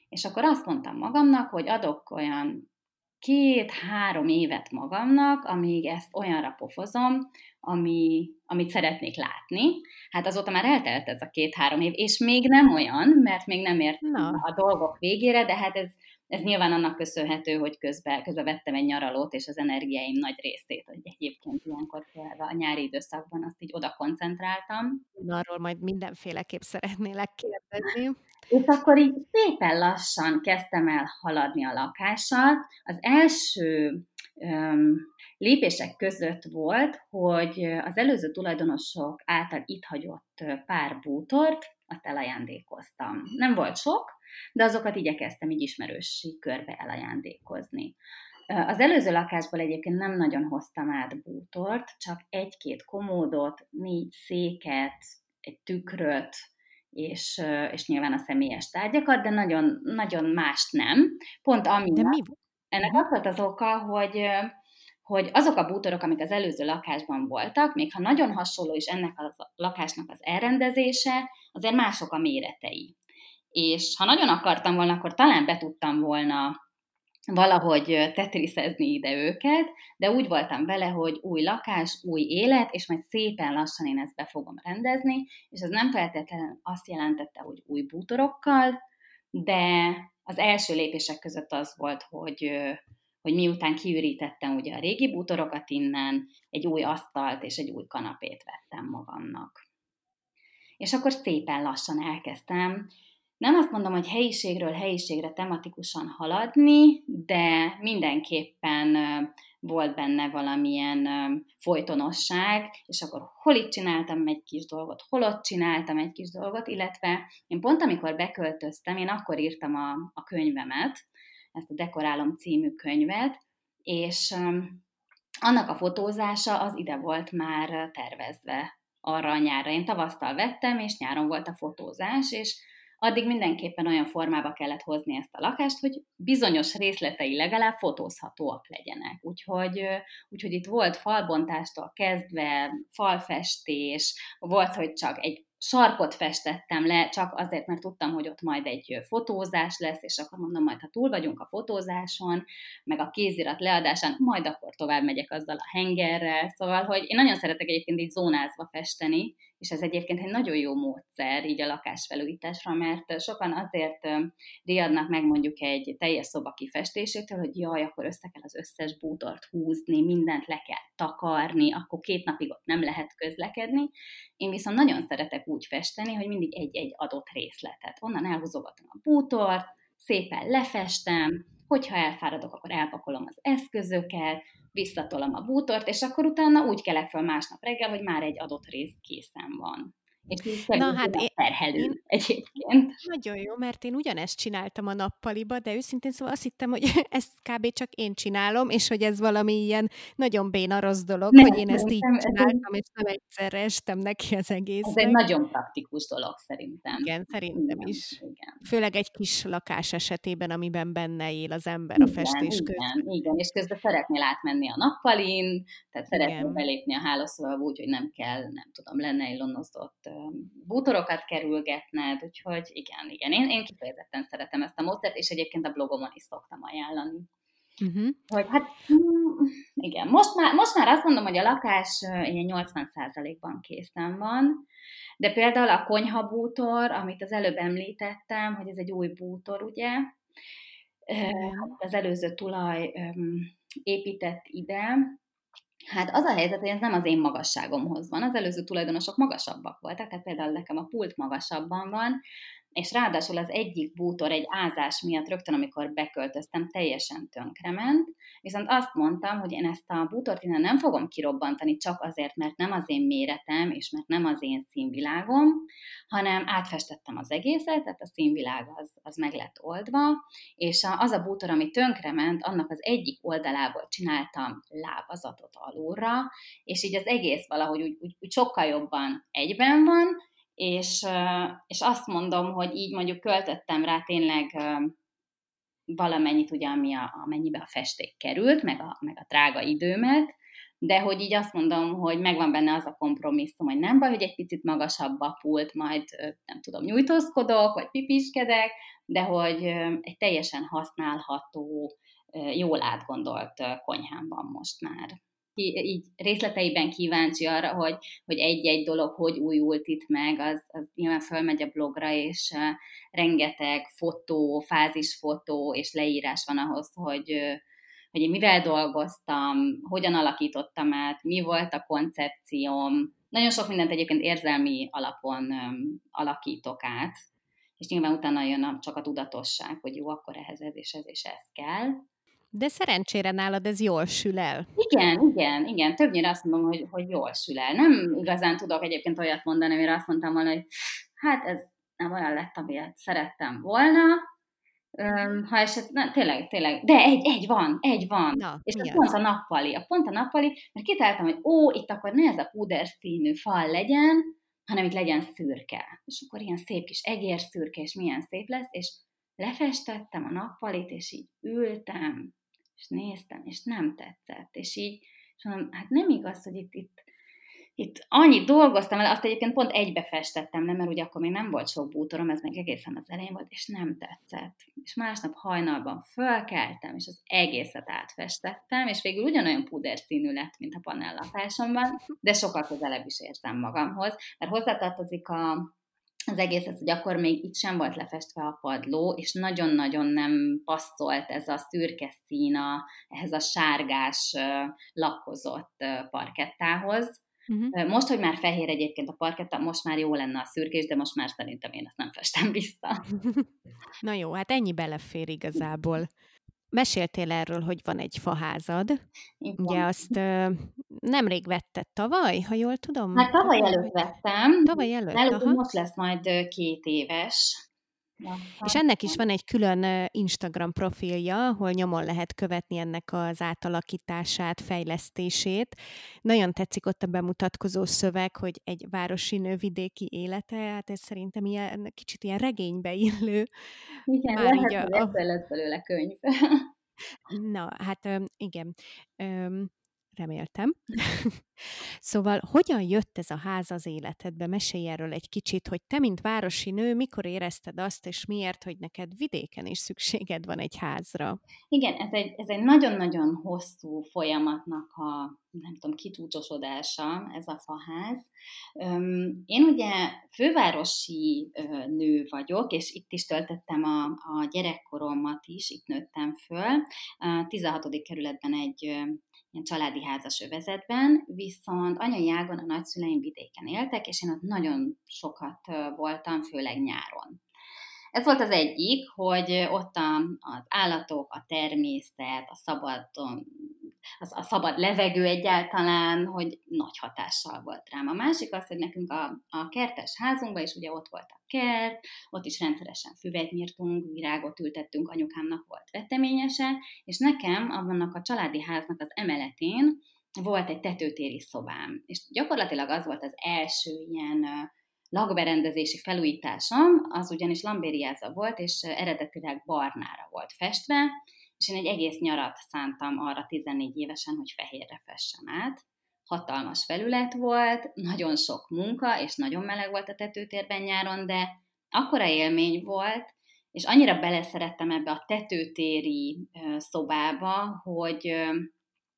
És akkor azt mondtam magamnak, hogy adok olyan két-három évet magamnak, amíg ezt olyanra pofozom, ami, amit szeretnék látni. Hát azóta már eltelt ez a két-három év, és még nem olyan, mert még nem ért Na. a dolgok végére, de hát ez ez nyilván annak köszönhető, hogy közben, közben vettem egy nyaralót, és az energiáim nagy részét, hogy egyébként ilyenkor a nyári időszakban azt így oda koncentráltam. Arról majd mindenféleképp szeretnélek kérdezni. És akkor így szépen lassan kezdtem el haladni a lakással. Az első um, lépések között volt, hogy az előző tulajdonosok által itt hagyott pár bútort, azt elajándékoztam. Nem volt sok, de azokat igyekeztem így ismerősi körbe elajándékozni. Az előző lakásból egyébként nem nagyon hoztam át bútort, csak egy-két komódot, négy széket, egy tükröt, és, és nyilván a személyes tárgyakat, de nagyon, nagyon mást nem. Pont ami de mi? ennek az volt az oka, hogy, hogy azok a bútorok, amik az előző lakásban voltak, még ha nagyon hasonló is ennek a lakásnak az elrendezése, azért mások a méretei és ha nagyon akartam volna, akkor talán be tudtam volna valahogy tetriszezni ide őket, de úgy voltam vele, hogy új lakás, új élet, és majd szépen lassan én ezt be fogom rendezni, és ez nem feltétlenül azt jelentette, hogy új bútorokkal, de az első lépések között az volt, hogy, hogy miután kiürítettem ugye a régi bútorokat innen, egy új asztalt és egy új kanapét vettem magamnak. És akkor szépen lassan elkezdtem nem azt mondom, hogy helyiségről helyiségre tematikusan haladni, de mindenképpen volt benne valamilyen folytonosság, és akkor hol itt csináltam egy kis dolgot, hol ott csináltam egy kis dolgot, illetve én pont amikor beköltöztem, én akkor írtam a, a könyvemet, ezt a Dekorálom című könyvet, és annak a fotózása az ide volt már tervezve arra a nyárra. Én tavasztal vettem, és nyáron volt a fotózás, és addig mindenképpen olyan formába kellett hozni ezt a lakást, hogy bizonyos részletei legalább fotózhatóak legyenek. Úgyhogy, úgyhogy itt volt falbontástól kezdve, falfestés, volt, hogy csak egy sarkot festettem le, csak azért, mert tudtam, hogy ott majd egy fotózás lesz, és akkor mondom, majd ha túl vagyunk a fotózáson, meg a kézirat leadásán, majd akkor tovább megyek azzal a hengerrel. Szóval, hogy én nagyon szeretek egyébként így zónázva festeni, és ez egyébként egy nagyon jó módszer így a lakásfelújításra, mert sokan azért riadnak meg mondjuk egy teljes szoba kifestésétől, hogy jaj, akkor össze kell az összes bútort húzni, mindent le kell takarni, akkor két napig ott nem lehet közlekedni. Én viszont nagyon szeretek úgy festeni, hogy mindig egy-egy adott részletet. Onnan elhúzogatom a bútort, szépen lefestem, hogyha elfáradok, akkor elpakolom az eszközöket, visszatolom a bútort, és akkor utána úgy kelek fel másnap reggel, hogy már egy adott rész készen van. És Na, hát én, terhelő én, egyébként. Nagyon jó, mert én ugyanezt csináltam a nappaliba, de őszintén szóval azt hittem, hogy <laughs> ezt kb. csak én csinálom, és hogy ez valami ilyen nagyon béna rossz dolog, nem, hogy én ezt így csináltam, és nem egyszerre estem neki az egész. Ez egy nagyon praktikus dolog szerintem. Igen, szerintem igen, is. Igen. Főleg egy kis lakás esetében, amiben benne él az ember igen, a festés közben. Igen, igen, és közben szeretnél átmenni a nappalin, tehát szeretnél belépni a hálószobába úgy, hogy nem kell, nem tudom, lenne egy lonozott bútorokat kerülgetned, úgyhogy igen, igen, én, én kifejezetten szeretem ezt a módszert, és egyébként a blogomon is szoktam ajánlani. Uh-huh. Hogy hát, mm, igen, most már, most már azt mondom, hogy a lakás ilyen 80%-ban készen van, de például a konyha bútor, amit az előbb említettem, hogy ez egy új bútor, ugye, az előző tulaj épített ide, Hát az a helyzet, hogy ez nem az én magasságomhoz van. Az előző tulajdonosok magasabbak voltak, tehát például nekem a pult magasabban van, és ráadásul az egyik bútor egy ázás miatt rögtön, amikor beköltöztem, teljesen tönkrement, viszont azt mondtam, hogy én ezt a bútort innen nem fogom kirobbantani csak azért, mert nem az én méretem, és mert nem az én színvilágom, hanem átfestettem az egészet, tehát a színvilág az, az meg lett oldva, és az a bútor, ami tönkrement, annak az egyik oldalából csináltam lábazatot alulra, és így az egész valahogy úgy, úgy, úgy sokkal jobban egyben van, és, és azt mondom, hogy így mondjuk költöttem rá tényleg valamennyit, ugye, ami a, amennyibe a festék került, meg a, meg a drága időmet, de hogy így azt mondom, hogy megvan benne az a kompromisszum, hogy nem baj, hogy egy picit magasabb a pult, majd nem tudom, nyújtózkodok, vagy pipiskedek, de hogy egy teljesen használható, jól átgondolt konyhám van most már így részleteiben kíváncsi arra, hogy, hogy egy-egy dolog hogy újult itt meg, az, az nyilván fölmegy a blogra, és uh, rengeteg fotó, fázisfotó és leírás van ahhoz, hogy, uh, hogy én mivel dolgoztam, hogyan alakítottam át, mi volt a koncepcióm. Nagyon sok mindent egyébként érzelmi alapon um, alakítok át, és nyilván utána jön a, csak a tudatosság, hogy jó, akkor ehhez ez és ez és ez kell. De szerencsére nálad ez jól sül el. Igen, igen, igen. Többnyire azt mondom, hogy, hogy jól sül el. Nem igazán tudok egyébként olyat mondani, amire azt mondtam volna, hogy hát ez nem olyan lett, amilyet szerettem volna. Um, ha eset, na, tényleg, tényleg, de egy, egy van, egy van. Na, és ez pont a nappali. A pont a nappali, mert kitaláltam, hogy ó, itt akkor ne ez a puder színű fal legyen, hanem itt legyen szürke. És akkor ilyen szép kis egérszürke, és milyen szép lesz, és lefestettem a nappalit, és így ültem, és néztem, és nem tetszett, és így, és mondom, hát nem igaz, hogy itt, itt, itt annyit dolgoztam el, azt egyébként pont egybe festettem, nem, mert ugye akkor még nem volt sok bútorom, ez meg egészen az elején volt, és nem tetszett. És másnap hajnalban fölkeltem, és az egészet átfestettem, és végül ugyanolyan puder színű lett, mint a panellapásomban, de sokkal közelebb is érzem magamhoz, mert hozzátartozik a, az egészet, hogy akkor még itt sem volt lefestve a padló, és nagyon-nagyon nem passzolt ez a szürke szín a, ehhez a sárgás lakkozott parkettához. Uh-huh. Most, hogy már fehér egyébként a parketta, most már jó lenne a szürkés, de most már szerintem én ezt nem festem vissza. <laughs> Na jó, hát ennyi belefér igazából. Meséltél erről, hogy van egy faházad. Igen. Ugye azt ö, nemrég vetted tavaly, ha jól tudom? Hát tavaly előtt vettem. Tavaly előtt, Előtt most lesz majd két éves. És ennek is van egy külön Instagram profilja, ahol nyomon lehet követni ennek az átalakítását, fejlesztését. Nagyon tetszik ott a bemutatkozó szöveg, hogy egy városi nő vidéki élete, hát ez szerintem ilyen, kicsit ilyen regénybe illő. Igen, Már lehet, hogy a... lesz belőle könyv. Na, hát igen reméltem. <laughs> szóval hogyan jött ez a ház az életedbe? Mesélj erről egy kicsit, hogy te, mint városi nő, mikor érezted azt, és miért, hogy neked vidéken is szükséged van egy házra? Igen, ez egy, ez egy nagyon-nagyon hosszú folyamatnak a, nem tudom, kitúcsosodása, ez a faház. Én ugye fővárosi nő vagyok, és itt is töltöttem a, a gyerekkoromat is, itt nőttem föl. A 16. kerületben egy ilyen családi házas övezetben, viszont anyai ágon a nagyszüleim vidéken éltek, és én ott nagyon sokat voltam, főleg nyáron. Ez volt az egyik, hogy ott a, az állatok, a természet, a szabadon az a szabad levegő egyáltalán, hogy nagy hatással volt rám. A másik az, hogy nekünk a, a kertes házunkban is ugye ott volt a kert, ott is rendszeresen füvet nyírtunk, virágot ültettünk, anyukámnak volt veteményese, és nekem abban a családi háznak az emeletén volt egy tetőtéri szobám, és gyakorlatilag az volt az első ilyen lakberendezési felújításom, az ugyanis lambériáza volt, és eredetileg barnára volt festve, és én egy egész nyarat szántam arra 14 évesen, hogy fehérre fessem át. Hatalmas felület volt, nagyon sok munka, és nagyon meleg volt a tetőtérben nyáron, de akkora élmény volt, és annyira beleszerettem ebbe a tetőtéri szobába, hogy,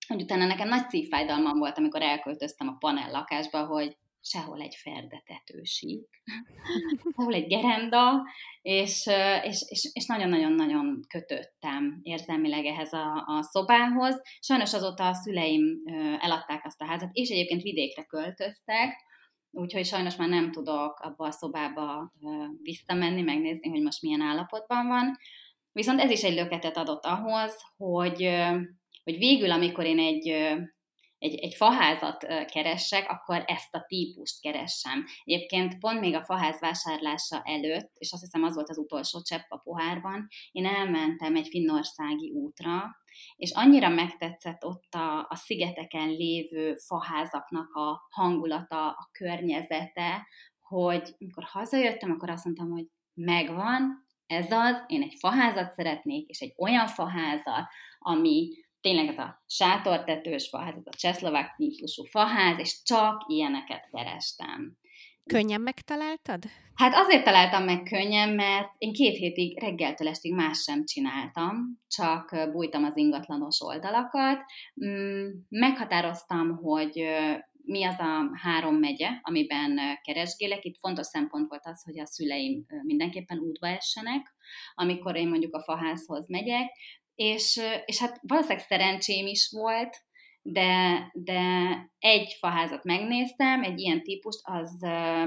hogy utána nekem nagy szívfájdalmam volt, amikor elköltöztem a panel lakásba, hogy sehol egy ferdetetősík, <laughs> sehol egy gerenda, és, és, és, és nagyon-nagyon-nagyon kötöttem érzelmileg ehhez a, a szobához. Sajnos azóta a szüleim eladták azt a házat, és egyébként vidékre költöztek, úgyhogy sajnos már nem tudok abba a szobába visszamenni, megnézni, hogy most milyen állapotban van. Viszont ez is egy löketet adott ahhoz, hogy, hogy végül, amikor én egy egy, egy faházat keressek, akkor ezt a típust keressem. Egyébként pont még a faház vásárlása előtt, és azt hiszem az volt az utolsó csepp a pohárban, én elmentem egy finnországi útra, és annyira megtetszett ott a, a szigeteken lévő faházaknak a hangulata, a környezete, hogy amikor hazajöttem, akkor azt mondtam, hogy megvan, ez az, én egy faházat szeretnék, és egy olyan faházat, ami tényleg ez a sátortetős faház, ez a csehszlovák típusú faház, és csak ilyeneket kerestem. Könnyen megtaláltad? Hát azért találtam meg könnyen, mert én két hétig reggeltől estig más sem csináltam, csak bújtam az ingatlanos oldalakat. Mm, meghatároztam, hogy mi az a három megye, amiben keresgélek. Itt fontos szempont volt az, hogy a szüleim mindenképpen útba essenek, amikor én mondjuk a faházhoz megyek, és, és hát valószínűleg szerencsém is volt, de, de egy faházat megnéztem, egy ilyen típust, az,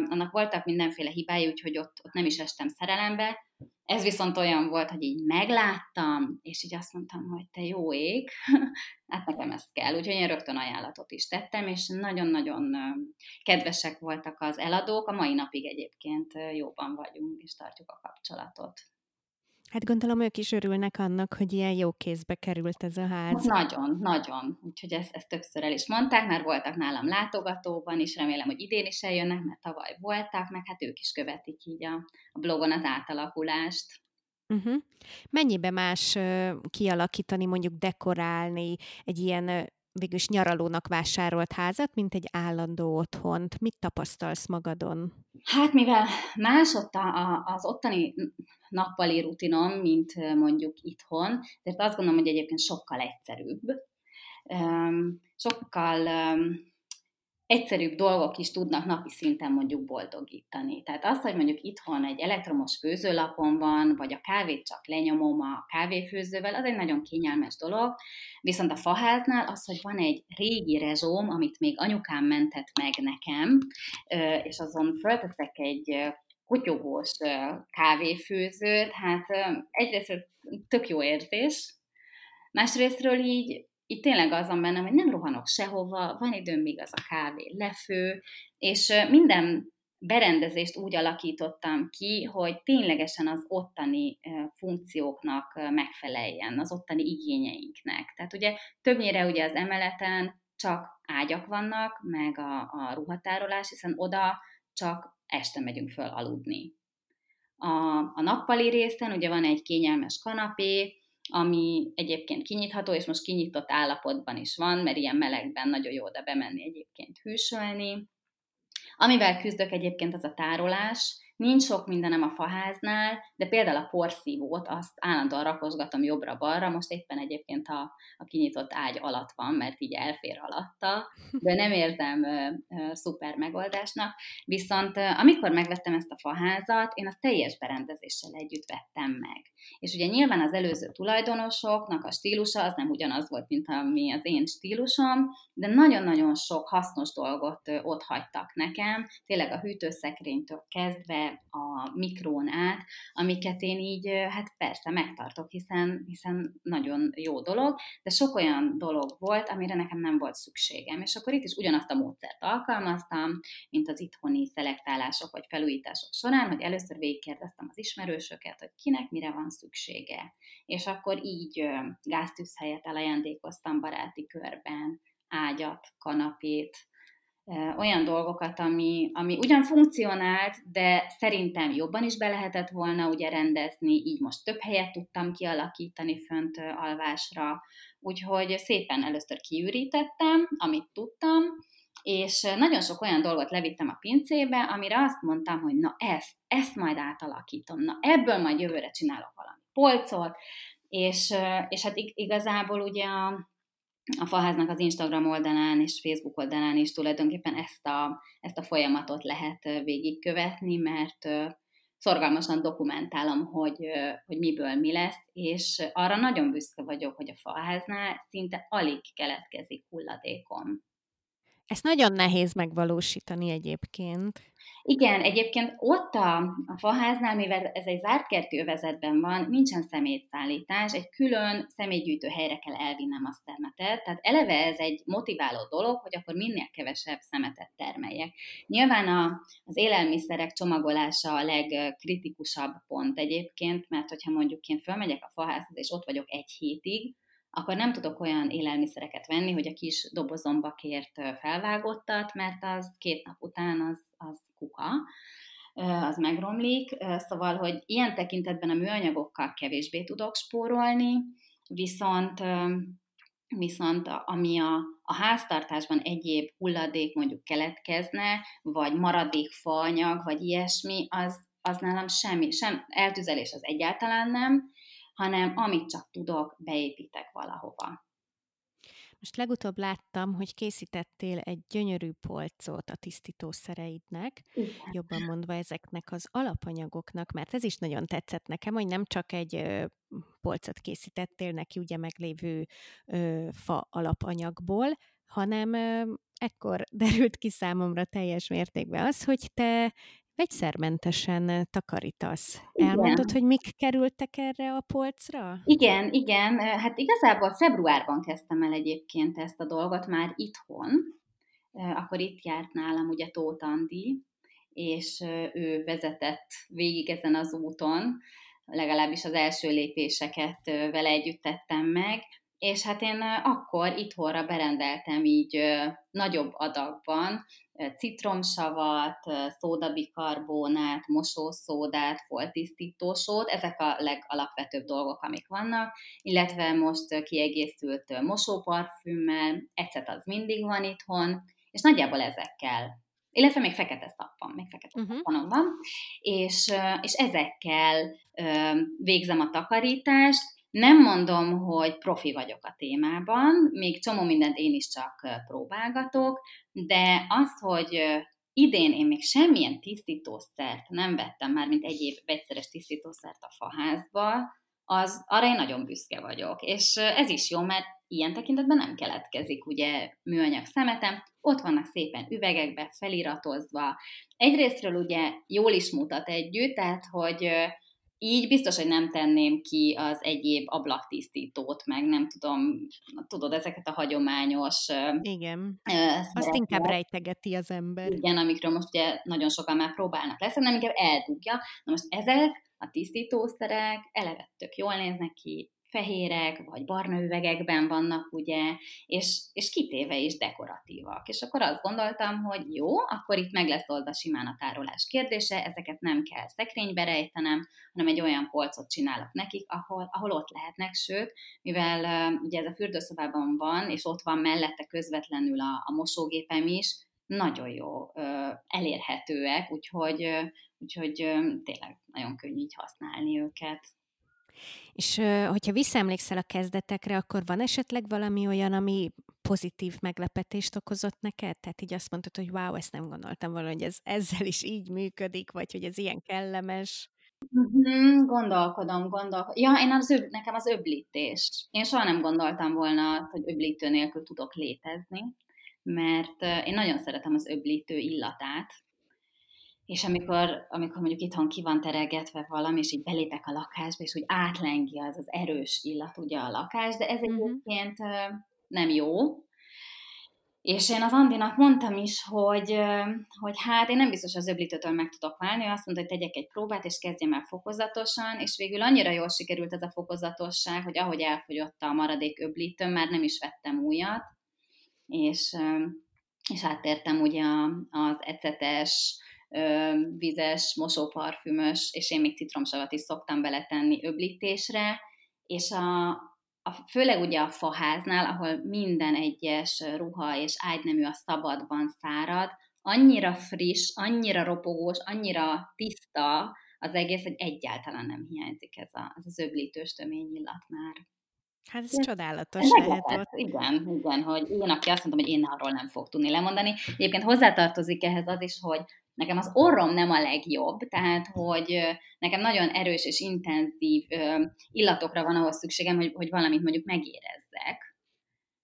annak voltak mindenféle hibái, úgyhogy ott, ott nem is estem szerelembe. Ez viszont olyan volt, hogy így megláttam, és így azt mondtam, hogy te jó ég, <laughs> hát nekem ezt kell. Úgyhogy én rögtön ajánlatot is tettem, és nagyon-nagyon kedvesek voltak az eladók. A mai napig egyébként jóban vagyunk, és tartjuk a kapcsolatot. Hát gondolom ők is örülnek annak, hogy ilyen jó kézbe került ez a ház. Nagyon, nagyon. Úgyhogy ezt, ezt többször el is mondták, már voltak nálam látogatóban is, remélem, hogy idén is eljönnek, mert tavaly voltak, meg hát ők is követik így a, a blogon az átalakulást. Uh-huh. Mennyibe más uh, kialakítani, mondjuk dekorálni egy ilyen végülis nyaralónak vásárolt házat, mint egy állandó otthont? Mit tapasztalsz magadon? Hát mivel más ott a, az ottani nappali rutinom, mint mondjuk itthon, tehát azt gondolom, hogy egyébként sokkal egyszerűbb. Sokkal egyszerűbb dolgok is tudnak napi szinten mondjuk boldogítani. Tehát az, hogy mondjuk itthon egy elektromos főzőlapon van, vagy a kávét csak lenyomom a kávéfőzővel, az egy nagyon kényelmes dolog. Viszont a faháznál az, hogy van egy régi rezsóm, amit még anyukám mentett meg nekem, és azon fölteszek egy kutyogós kávéfőzőt, hát egyrészt tök jó érzés, másrésztről így itt tényleg az van bennem, hogy nem rohanok sehova, van időm, míg az a kávé lefő, és minden berendezést úgy alakítottam ki, hogy ténylegesen az ottani funkcióknak megfeleljen, az ottani igényeinknek. Tehát ugye többnyire ugye az emeleten csak ágyak vannak, meg a, a ruhatárolás, hiszen oda csak este megyünk föl aludni. A, a nappali részen ugye van egy kényelmes kanapé, ami egyébként kinyitható, és most kinyitott állapotban is van, mert ilyen melegben nagyon jó oda bemenni egyébként hűsölni. Amivel küzdök egyébként az a tárolás, Nincs sok mindenem a faháznál, de például a porszívót azt állandóan rakosgatom jobbra-balra, most éppen egyébként a, a kinyitott ágy alatt van, mert így elfér alatta, de nem érzem ö, ö, szuper megoldásnak. Viszont ö, amikor megvettem ezt a faházat, én azt teljes berendezéssel együtt vettem meg. És ugye nyilván az előző tulajdonosoknak a stílusa az nem ugyanaz volt, mint ami az én stílusom, de nagyon-nagyon sok hasznos dolgot ott hagytak nekem, tényleg a hűtőszekrénytől kezdve a mikrón át, amiket én így, hát persze megtartok, hiszen, hiszen nagyon jó dolog, de sok olyan dolog volt, amire nekem nem volt szükségem. És akkor itt is ugyanazt a módszert alkalmaztam, mint az itthoni szelektálások vagy felújítások során, hogy először végigkérdeztem az ismerősöket, hogy kinek mire van szüksége. És akkor így gáztűz helyet elajándékoztam baráti körben, ágyat, kanapét, olyan dolgokat, ami, ami ugyan funkcionált, de szerintem jobban is be lehetett volna ugye rendezni, így most több helyet tudtam kialakítani fönt alvásra, úgyhogy szépen először kiürítettem, amit tudtam, és nagyon sok olyan dolgot levittem a pincébe, amire azt mondtam, hogy na ezt, ezt majd átalakítom, na ebből majd jövőre csinálok valami polcot, és, és hát igazából ugye a, a Faháznak az Instagram oldalán és Facebook oldalán is tulajdonképpen ezt a, ezt a folyamatot lehet végigkövetni, mert szorgalmasan dokumentálom, hogy, hogy miből mi lesz, és arra nagyon büszke vagyok, hogy a Faháznál szinte alig keletkezik hulladékom. Ezt nagyon nehéz megvalósítani egyébként. Igen, egyébként ott a, a faháznál, mivel ez egy zárt kerti övezetben van, nincsen szemétszállítás, egy külön szemétgyűjtő helyre kell elvinnem a szemetet, tehát eleve ez egy motiváló dolog, hogy akkor minél kevesebb szemetet termeljek. Nyilván a, az élelmiszerek csomagolása a legkritikusabb pont egyébként, mert hogyha mondjuk én fölmegyek a faházhoz, és ott vagyok egy hétig, akkor nem tudok olyan élelmiszereket venni, hogy a kis dobozomba kért felvágottat, mert az két nap után az, az kuka, az megromlik, szóval, hogy ilyen tekintetben a műanyagokkal kevésbé tudok spórolni, viszont viszont ami a, a háztartásban egyéb hulladék mondjuk keletkezne, vagy maradék faanyag, vagy ilyesmi, az, az nálam semmi, sem eltüzelés az egyáltalán nem, hanem amit csak tudok, beépítek valahova. Most legutóbb láttam, hogy készítettél egy gyönyörű polcot a tisztítószereidnek, Igen. jobban mondva ezeknek az alapanyagoknak, mert ez is nagyon tetszett nekem, hogy nem csak egy polcot készítettél neki ugye meglévő ö, fa alapanyagból, hanem ö, ekkor <laughs> derült ki számomra teljes mértékben az, hogy te vegyszermentesen takarítasz. Igen. Elmondod, hogy mik kerültek erre a polcra? Igen, igen. Hát igazából februárban kezdtem el egyébként ezt a dolgot már itthon. Akkor itt járt nálam ugye Tóth Andi, és ő vezetett végig ezen az úton, legalábbis az első lépéseket vele együtt tettem meg, és hát én akkor itthonra berendeltem így nagyobb adagban citromsavat, szódabikarbónát, mosószódát, foltisztítósót, ezek a legalapvetőbb dolgok, amik vannak, illetve most kiegészült mosóparfümmel, ecet az mindig van itthon, és nagyjából ezekkel. Illetve még fekete szappan, még fekete uh-huh. szappanom van, és, és ezekkel végzem a takarítást, nem mondom, hogy profi vagyok a témában, még csomó mindent én is csak próbálgatok, de az, hogy idén én még semmilyen tisztítószert nem vettem már, mint egyéb vegyszeres tisztítószert a faházba, az, arra én nagyon büszke vagyok. És ez is jó, mert ilyen tekintetben nem keletkezik ugye műanyag szemetem, ott vannak szépen üvegekbe feliratozva. Egyrésztről ugye jól is mutat együtt, tehát hogy így biztos, hogy nem tenném ki az egyéb ablaktisztítót, meg nem tudom, tudod, ezeket a hagyományos... Igen, uh, azt inkább rejtegeti az ember. Igen, amikről most ugye nagyon sokan már próbálnak lesz, nem inkább eldugja. Na most ezek a tisztítószerek eleve tök jól néznek ki, fehérek, vagy barna üvegekben vannak, ugye, és, és kitéve is dekoratívak. És akkor azt gondoltam, hogy jó, akkor itt meg lesz oldva simán a tárolás kérdése, ezeket nem kell szekrénybe rejtenem, hanem egy olyan polcot csinálok nekik, ahol, ahol ott lehetnek, sőt, mivel ugye ez a fürdőszobában van, és ott van mellette közvetlenül a, a mosógépem is, nagyon jó elérhetőek, úgyhogy, úgyhogy tényleg nagyon könnyű így használni őket. És hogyha visszaemlékszel a kezdetekre, akkor van esetleg valami olyan, ami pozitív meglepetést okozott neked? Tehát így azt mondtad, hogy wow, ezt nem gondoltam volna, hogy ez ezzel is így működik, vagy hogy ez ilyen kellemes. Mm-hmm, gondolkodom, gondolkodom. Ja, én az öb, nekem az öblítés. Én soha nem gondoltam volna, hogy öblítő nélkül tudok létezni, mert én nagyon szeretem az öblítő illatát, és amikor, amikor mondjuk itthon ki van teregetve valami, és így belépek a lakásba, és úgy átlengi az az erős illat ugye a lakás, de ez uh-huh. egyébként nem jó, és én az Andinak mondtam is, hogy, hogy hát én nem biztos az öblítőtől meg tudok válni, ő azt mondta, hogy tegyek egy próbát, és kezdjem el fokozatosan, és végül annyira jól sikerült ez a fokozatosság, hogy ahogy elfogyott a maradék öblítőm, már nem is vettem újat, és, és áttértem ugye az ecetes, vizes, mosóparfümös, és én még citromsavat is szoktam beletenni öblítésre, és a, a, főleg ugye a faháznál, ahol minden egyes ruha és ágynemű a szabadban szárad, annyira friss, annyira ropogós, annyira tiszta az egész, hogy egyáltalán nem hiányzik ez, a, ez az öblítős töményillat már. Hát ez, ez csodálatos lehet ott. Igen, igen, hogy én, aki azt mondom, hogy én arról nem fog tudni lemondani. Egyébként hozzátartozik ehhez az is, hogy nekem az orrom nem a legjobb, tehát hogy nekem nagyon erős és intenzív illatokra van ahhoz szükségem, hogy, hogy valamit mondjuk megérezzek.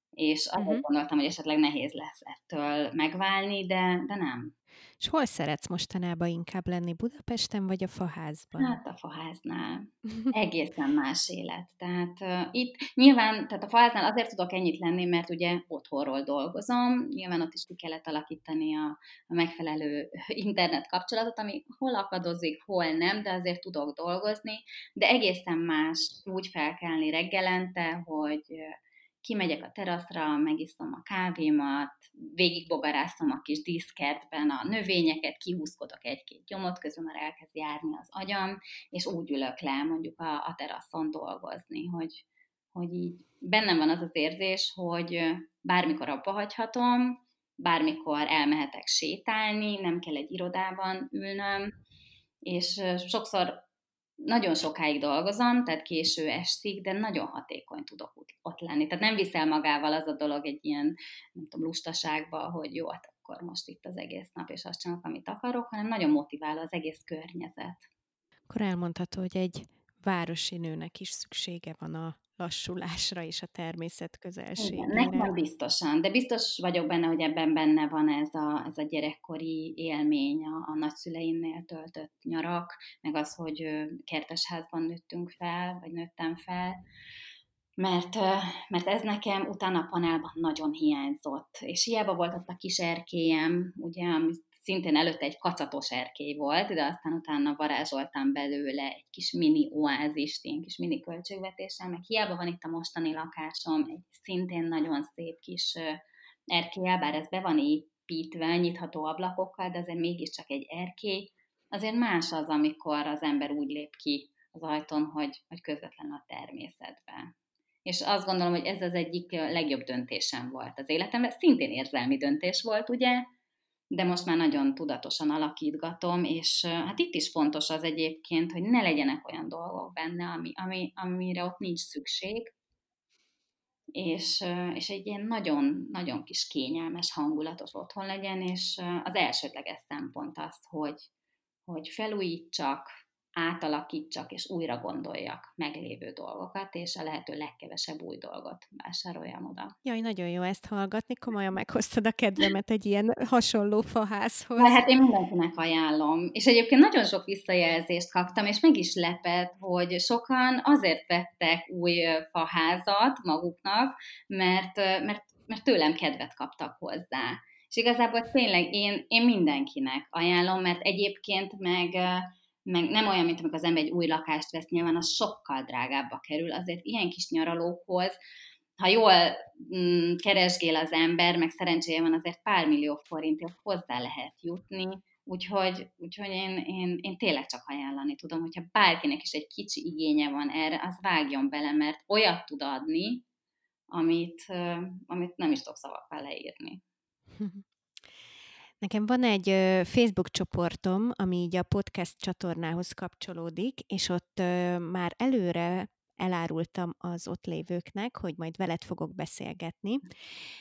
És uh-huh. gondoltam, hogy esetleg nehéz lesz ettől megválni, de, de nem. És hol szeretsz mostanában inkább lenni, Budapesten vagy a faházban? Hát a faháznál. <laughs> Egészen más élet. Tehát uh, itt nyilván, tehát a faháznál azért tudok ennyit lenni, mert ugye otthonról dolgozom, nyilván ott is ki kellett alakítani a, a megfelelő internet kapcsolatot, ami hol akadozik, hol nem, de azért tudok dolgozni, de egészen más úgy felkelni reggelente, hogy kimegyek a teraszra, megiszom a kávémat, végigbogarászom a kis díszkertben a növényeket, kihúzkodok egy-két gyomot, közben már elkezd járni az agyam, és úgy ülök le mondjuk a, a teraszon dolgozni, hogy, hogy így bennem van az az érzés, hogy bármikor abba hagyhatom, bármikor elmehetek sétálni, nem kell egy irodában ülnöm, és sokszor nagyon sokáig dolgozom, tehát késő estig, de nagyon hatékony tudok ott lenni. Tehát nem viszel magával az a dolog egy ilyen, nem tudom, lustaságba, hogy jó, hát akkor most itt az egész nap, és azt csinálok, amit akarok, hanem nagyon motivál az egész környezet. Akkor elmondható, hogy egy városi nőnek is szüksége van a lassulásra és a természet közelségére. Igen, nekem biztosan, de biztos vagyok benne, hogy ebben benne van ez a, ez a gyerekkori élmény, a, a nagyszüleimnél töltött nyarak, meg az, hogy kertesházban nőttünk fel, vagy nőttem fel, mert, mert ez nekem utána a panelban nagyon hiányzott, és hiába volt ott a kis erkélyem, ugye, amit szintén előtte egy kacatos erkély volt, de aztán utána varázsoltam belőle egy kis mini oázist, én kis mini költségvetéssel, meg hiába van itt a mostani lakásom, egy szintén nagyon szép kis erkély, bár ez be van építve, nyitható ablakokkal, de azért mégiscsak egy erkély. Azért más az, amikor az ember úgy lép ki az ajtón, hogy, hogy közvetlen a természetbe. És azt gondolom, hogy ez az egyik legjobb döntésem volt az életemben. Szintén érzelmi döntés volt, ugye, de most már nagyon tudatosan alakítgatom, és hát itt is fontos az egyébként, hogy ne legyenek olyan dolgok benne, ami, ami, amire ott nincs szükség, és, és egy ilyen nagyon, nagyon kis kényelmes, hangulatos otthon legyen, és az elsődleges szempont az, hogy, hogy felújítsak, átalakítsak és újra gondoljak meglévő dolgokat, és a lehető legkevesebb új dolgot vásároljam oda. Jaj, nagyon jó ezt hallgatni, komolyan meghoztad a kedvemet egy ilyen hasonló faházhoz. De hát én mindenkinek ajánlom. És egyébként nagyon sok visszajelzést kaptam, és meg is lepett, hogy sokan azért vettek új faházat maguknak, mert, mert, mert tőlem kedvet kaptak hozzá. És igazából tényleg én, én mindenkinek ajánlom, mert egyébként meg meg nem olyan, mint amikor az ember egy új lakást vesz, nyilván az sokkal drágábba kerül, azért ilyen kis nyaralókhoz, ha jól mm, keresgél az ember, meg szerencséje van, azért pár millió forintért hozzá lehet jutni, úgyhogy, úgyhogy én, én, én tényleg csak ajánlani tudom, hogyha bárkinek is egy kicsi igénye van erre, az vágjon bele, mert olyat tud adni, amit, amit nem is tudok szavakkal leírni. <laughs> Nekem van egy Facebook csoportom, ami így a podcast csatornához kapcsolódik, és ott már előre elárultam az ott lévőknek, hogy majd veled fogok beszélgetni,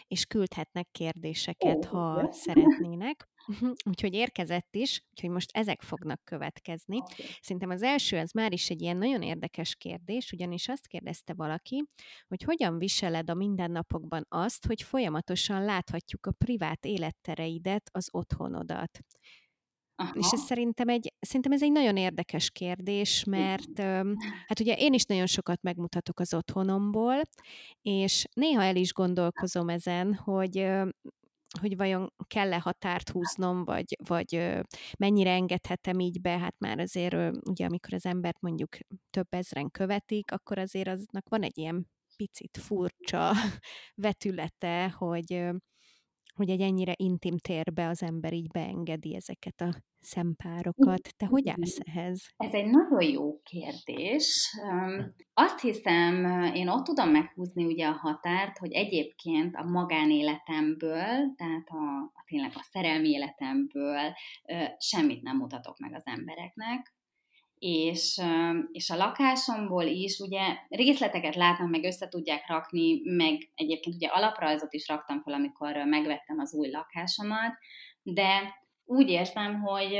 és küldhetnek kérdéseket, ha <laughs> szeretnének. <laughs> Úgyhogy érkezett is, úgyhogy most ezek fognak következni. Szerintem az első az már is egy ilyen nagyon érdekes kérdés, ugyanis azt kérdezte valaki, hogy hogyan viseled a mindennapokban azt, hogy folyamatosan láthatjuk a privát élettereidet, az otthonodat. Aha. És ez szerintem egy, szerintem ez egy nagyon érdekes kérdés, mert hát ugye én is nagyon sokat megmutatok az otthonomból, és néha el is gondolkozom ezen, hogy hogy vajon kell-e határt húznom, vagy, vagy mennyire engedhetem így be, hát már azért ugye amikor az embert mondjuk több ezren követik, akkor azért aznak van egy ilyen picit furcsa <laughs> vetülete, hogy, hogy egy ennyire intim térbe az ember így beengedi ezeket a szempárokat. Te hogy állsz ehhez? Ez egy nagyon jó kérdés. Azt hiszem, én ott tudom meghúzni ugye a határt, hogy egyébként a magánéletemből, tehát a, a tényleg a szerelmi életemből semmit nem mutatok meg az embereknek, és, és a lakásomból is ugye részleteket látnak, meg össze tudják rakni, meg egyébként ugye alaprajzot is raktam fel, amikor megvettem az új lakásomat, de úgy érzem, hogy,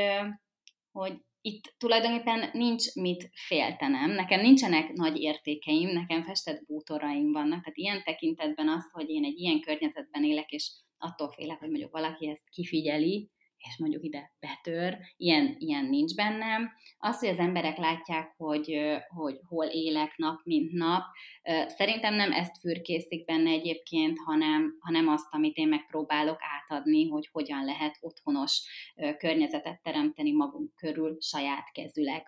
hogy itt tulajdonképpen nincs mit féltenem. Nekem nincsenek nagy értékeim, nekem festett bútoraim vannak, tehát ilyen tekintetben az, hogy én egy ilyen környezetben élek, és attól félek, hogy mondjuk valaki ezt kifigyeli, és mondjuk ide betör, ilyen, ilyen nincs bennem. Az, hogy az emberek látják, hogy, hogy hol élek nap, mint nap, szerintem nem ezt fürkészik benne egyébként, hanem, hanem azt, amit én megpróbálok átadni, hogy hogyan lehet otthonos környezetet teremteni magunk körül saját kezüleg.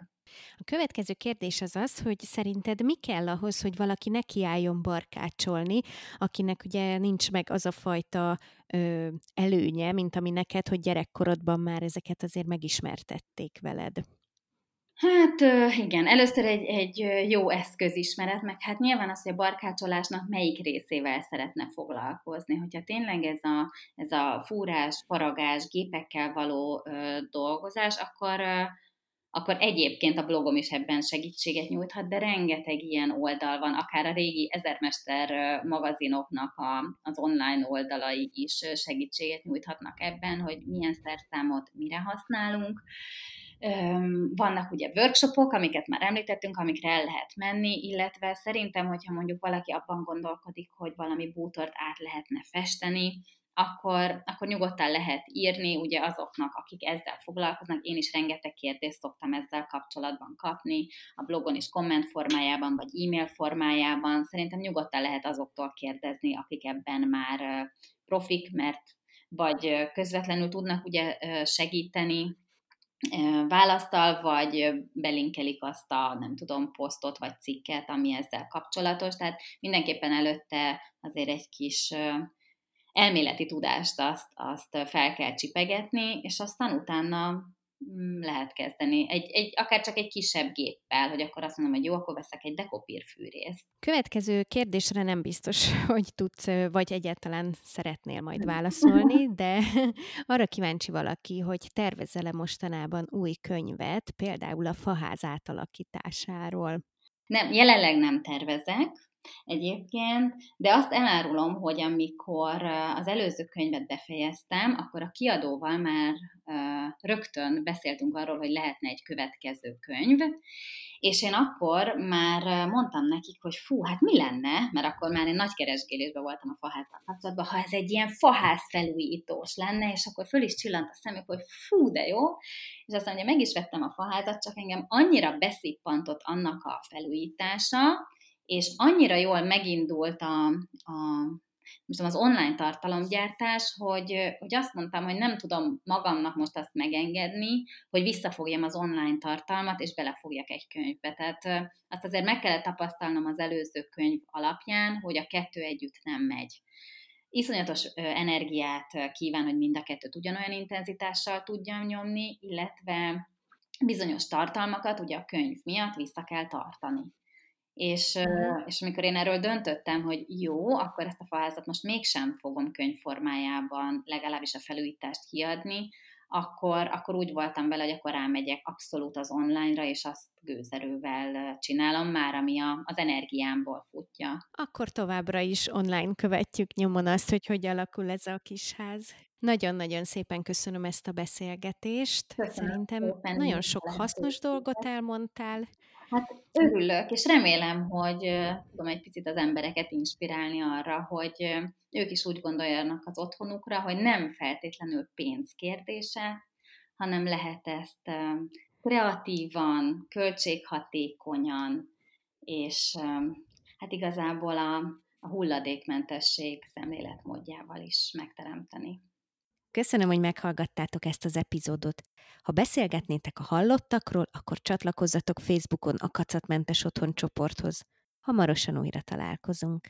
A következő kérdés az az, hogy szerinted mi kell ahhoz, hogy valaki nekiálljon barkácsolni, akinek ugye nincs meg az a fajta ö, előnye, mint ami neked, hogy gyerekkorodban már ezeket azért megismertették veled? Hát igen, először egy, egy jó eszközismeret, meg hát nyilván az, hogy a barkácsolásnak melyik részével szeretne foglalkozni. Hogyha tényleg ez a, ez a fúrás, faragás, gépekkel való ö, dolgozás, akkor ö, akkor egyébként a blogom is ebben segítséget nyújthat, de rengeteg ilyen oldal van, akár a régi ezermester magazinoknak a, az online oldalai is segítséget nyújthatnak ebben, hogy milyen szerszámot mire használunk. Vannak ugye workshopok, amiket már említettünk, amikre el lehet menni, illetve szerintem, hogyha mondjuk valaki abban gondolkodik, hogy valami bútort át lehetne festeni, akkor, akkor nyugodtan lehet írni, ugye azoknak, akik ezzel foglalkoznak, én is rengeteg kérdést szoktam ezzel kapcsolatban kapni, a blogon is komment formájában, vagy e-mail formájában, szerintem nyugodtan lehet azoktól kérdezni, akik ebben már profik, mert vagy közvetlenül tudnak ugye segíteni, választal, vagy belinkelik azt a, nem tudom, posztot vagy cikket, ami ezzel kapcsolatos. Tehát mindenképpen előtte azért egy kis elméleti tudást azt, azt fel kell csipegetni, és aztán utána mm, lehet kezdeni, egy, egy, akár csak egy kisebb géppel, hogy akkor azt mondom, hogy jó, akkor veszek egy dekopírfűrészt. Következő kérdésre nem biztos, <laughs> hogy tudsz, vagy egyáltalán szeretnél majd válaszolni, <laughs> de <laughs> arra kíváncsi valaki, hogy tervezel-e mostanában új könyvet, például a faház átalakításáról? Nem, jelenleg nem tervezek, egyébként, de azt elárulom, hogy amikor az előző könyvet befejeztem, akkor a kiadóval már rögtön beszéltünk arról, hogy lehetne egy következő könyv, és én akkor már mondtam nekik, hogy fú, hát mi lenne, mert akkor már én nagy keresgélésben voltam a faházzal kapcsolatban, ha ez egy ilyen faház felújítós lenne, és akkor föl is csillant a szemük, hogy fú, de jó, és aztán ugye meg is vettem a faházat, csak engem annyira beszippantott annak a felújítása, és annyira jól megindult a, a most az online tartalomgyártás, hogy, hogy azt mondtam, hogy nem tudom magamnak most azt megengedni, hogy visszafogjam az online tartalmat, és belefogjak egy könyvbe. Tehát azt azért meg kellett tapasztalnom az előző könyv alapján, hogy a kettő együtt nem megy. Iszonyatos energiát kíván, hogy mind a kettőt ugyanolyan intenzitással tudjam nyomni, illetve bizonyos tartalmakat ugye a könyv miatt vissza kell tartani. És, uh-huh. és amikor én erről döntöttem, hogy jó, akkor ezt a faházat most mégsem fogom könyvformájában legalábbis a felújítást kiadni, akkor, akkor úgy voltam vele, hogy akkor rámegyek abszolút az online-ra, és azt gőzerővel csinálom már, ami a, az energiámból futja. Akkor továbbra is online követjük nyomon azt, hogy hogy alakul ez a kis ház. Nagyon-nagyon szépen köszönöm ezt a beszélgetést. Köszönöm Szerintem szépen, nagyon sok hasznos dolgot elmondtál. Hát örülök, és remélem, hogy tudom egy picit az embereket inspirálni arra, hogy ők is úgy gondoljanak az otthonukra, hogy nem feltétlenül pénz kérdése, hanem lehet ezt kreatívan, költséghatékonyan, és hát igazából a, a hulladékmentesség szemléletmódjával is megteremteni. Köszönöm, hogy meghallgattátok ezt az epizódot. Ha beszélgetnétek a hallottakról, akkor csatlakozzatok Facebookon a Kacatmentes Otthon csoporthoz. Hamarosan újra találkozunk.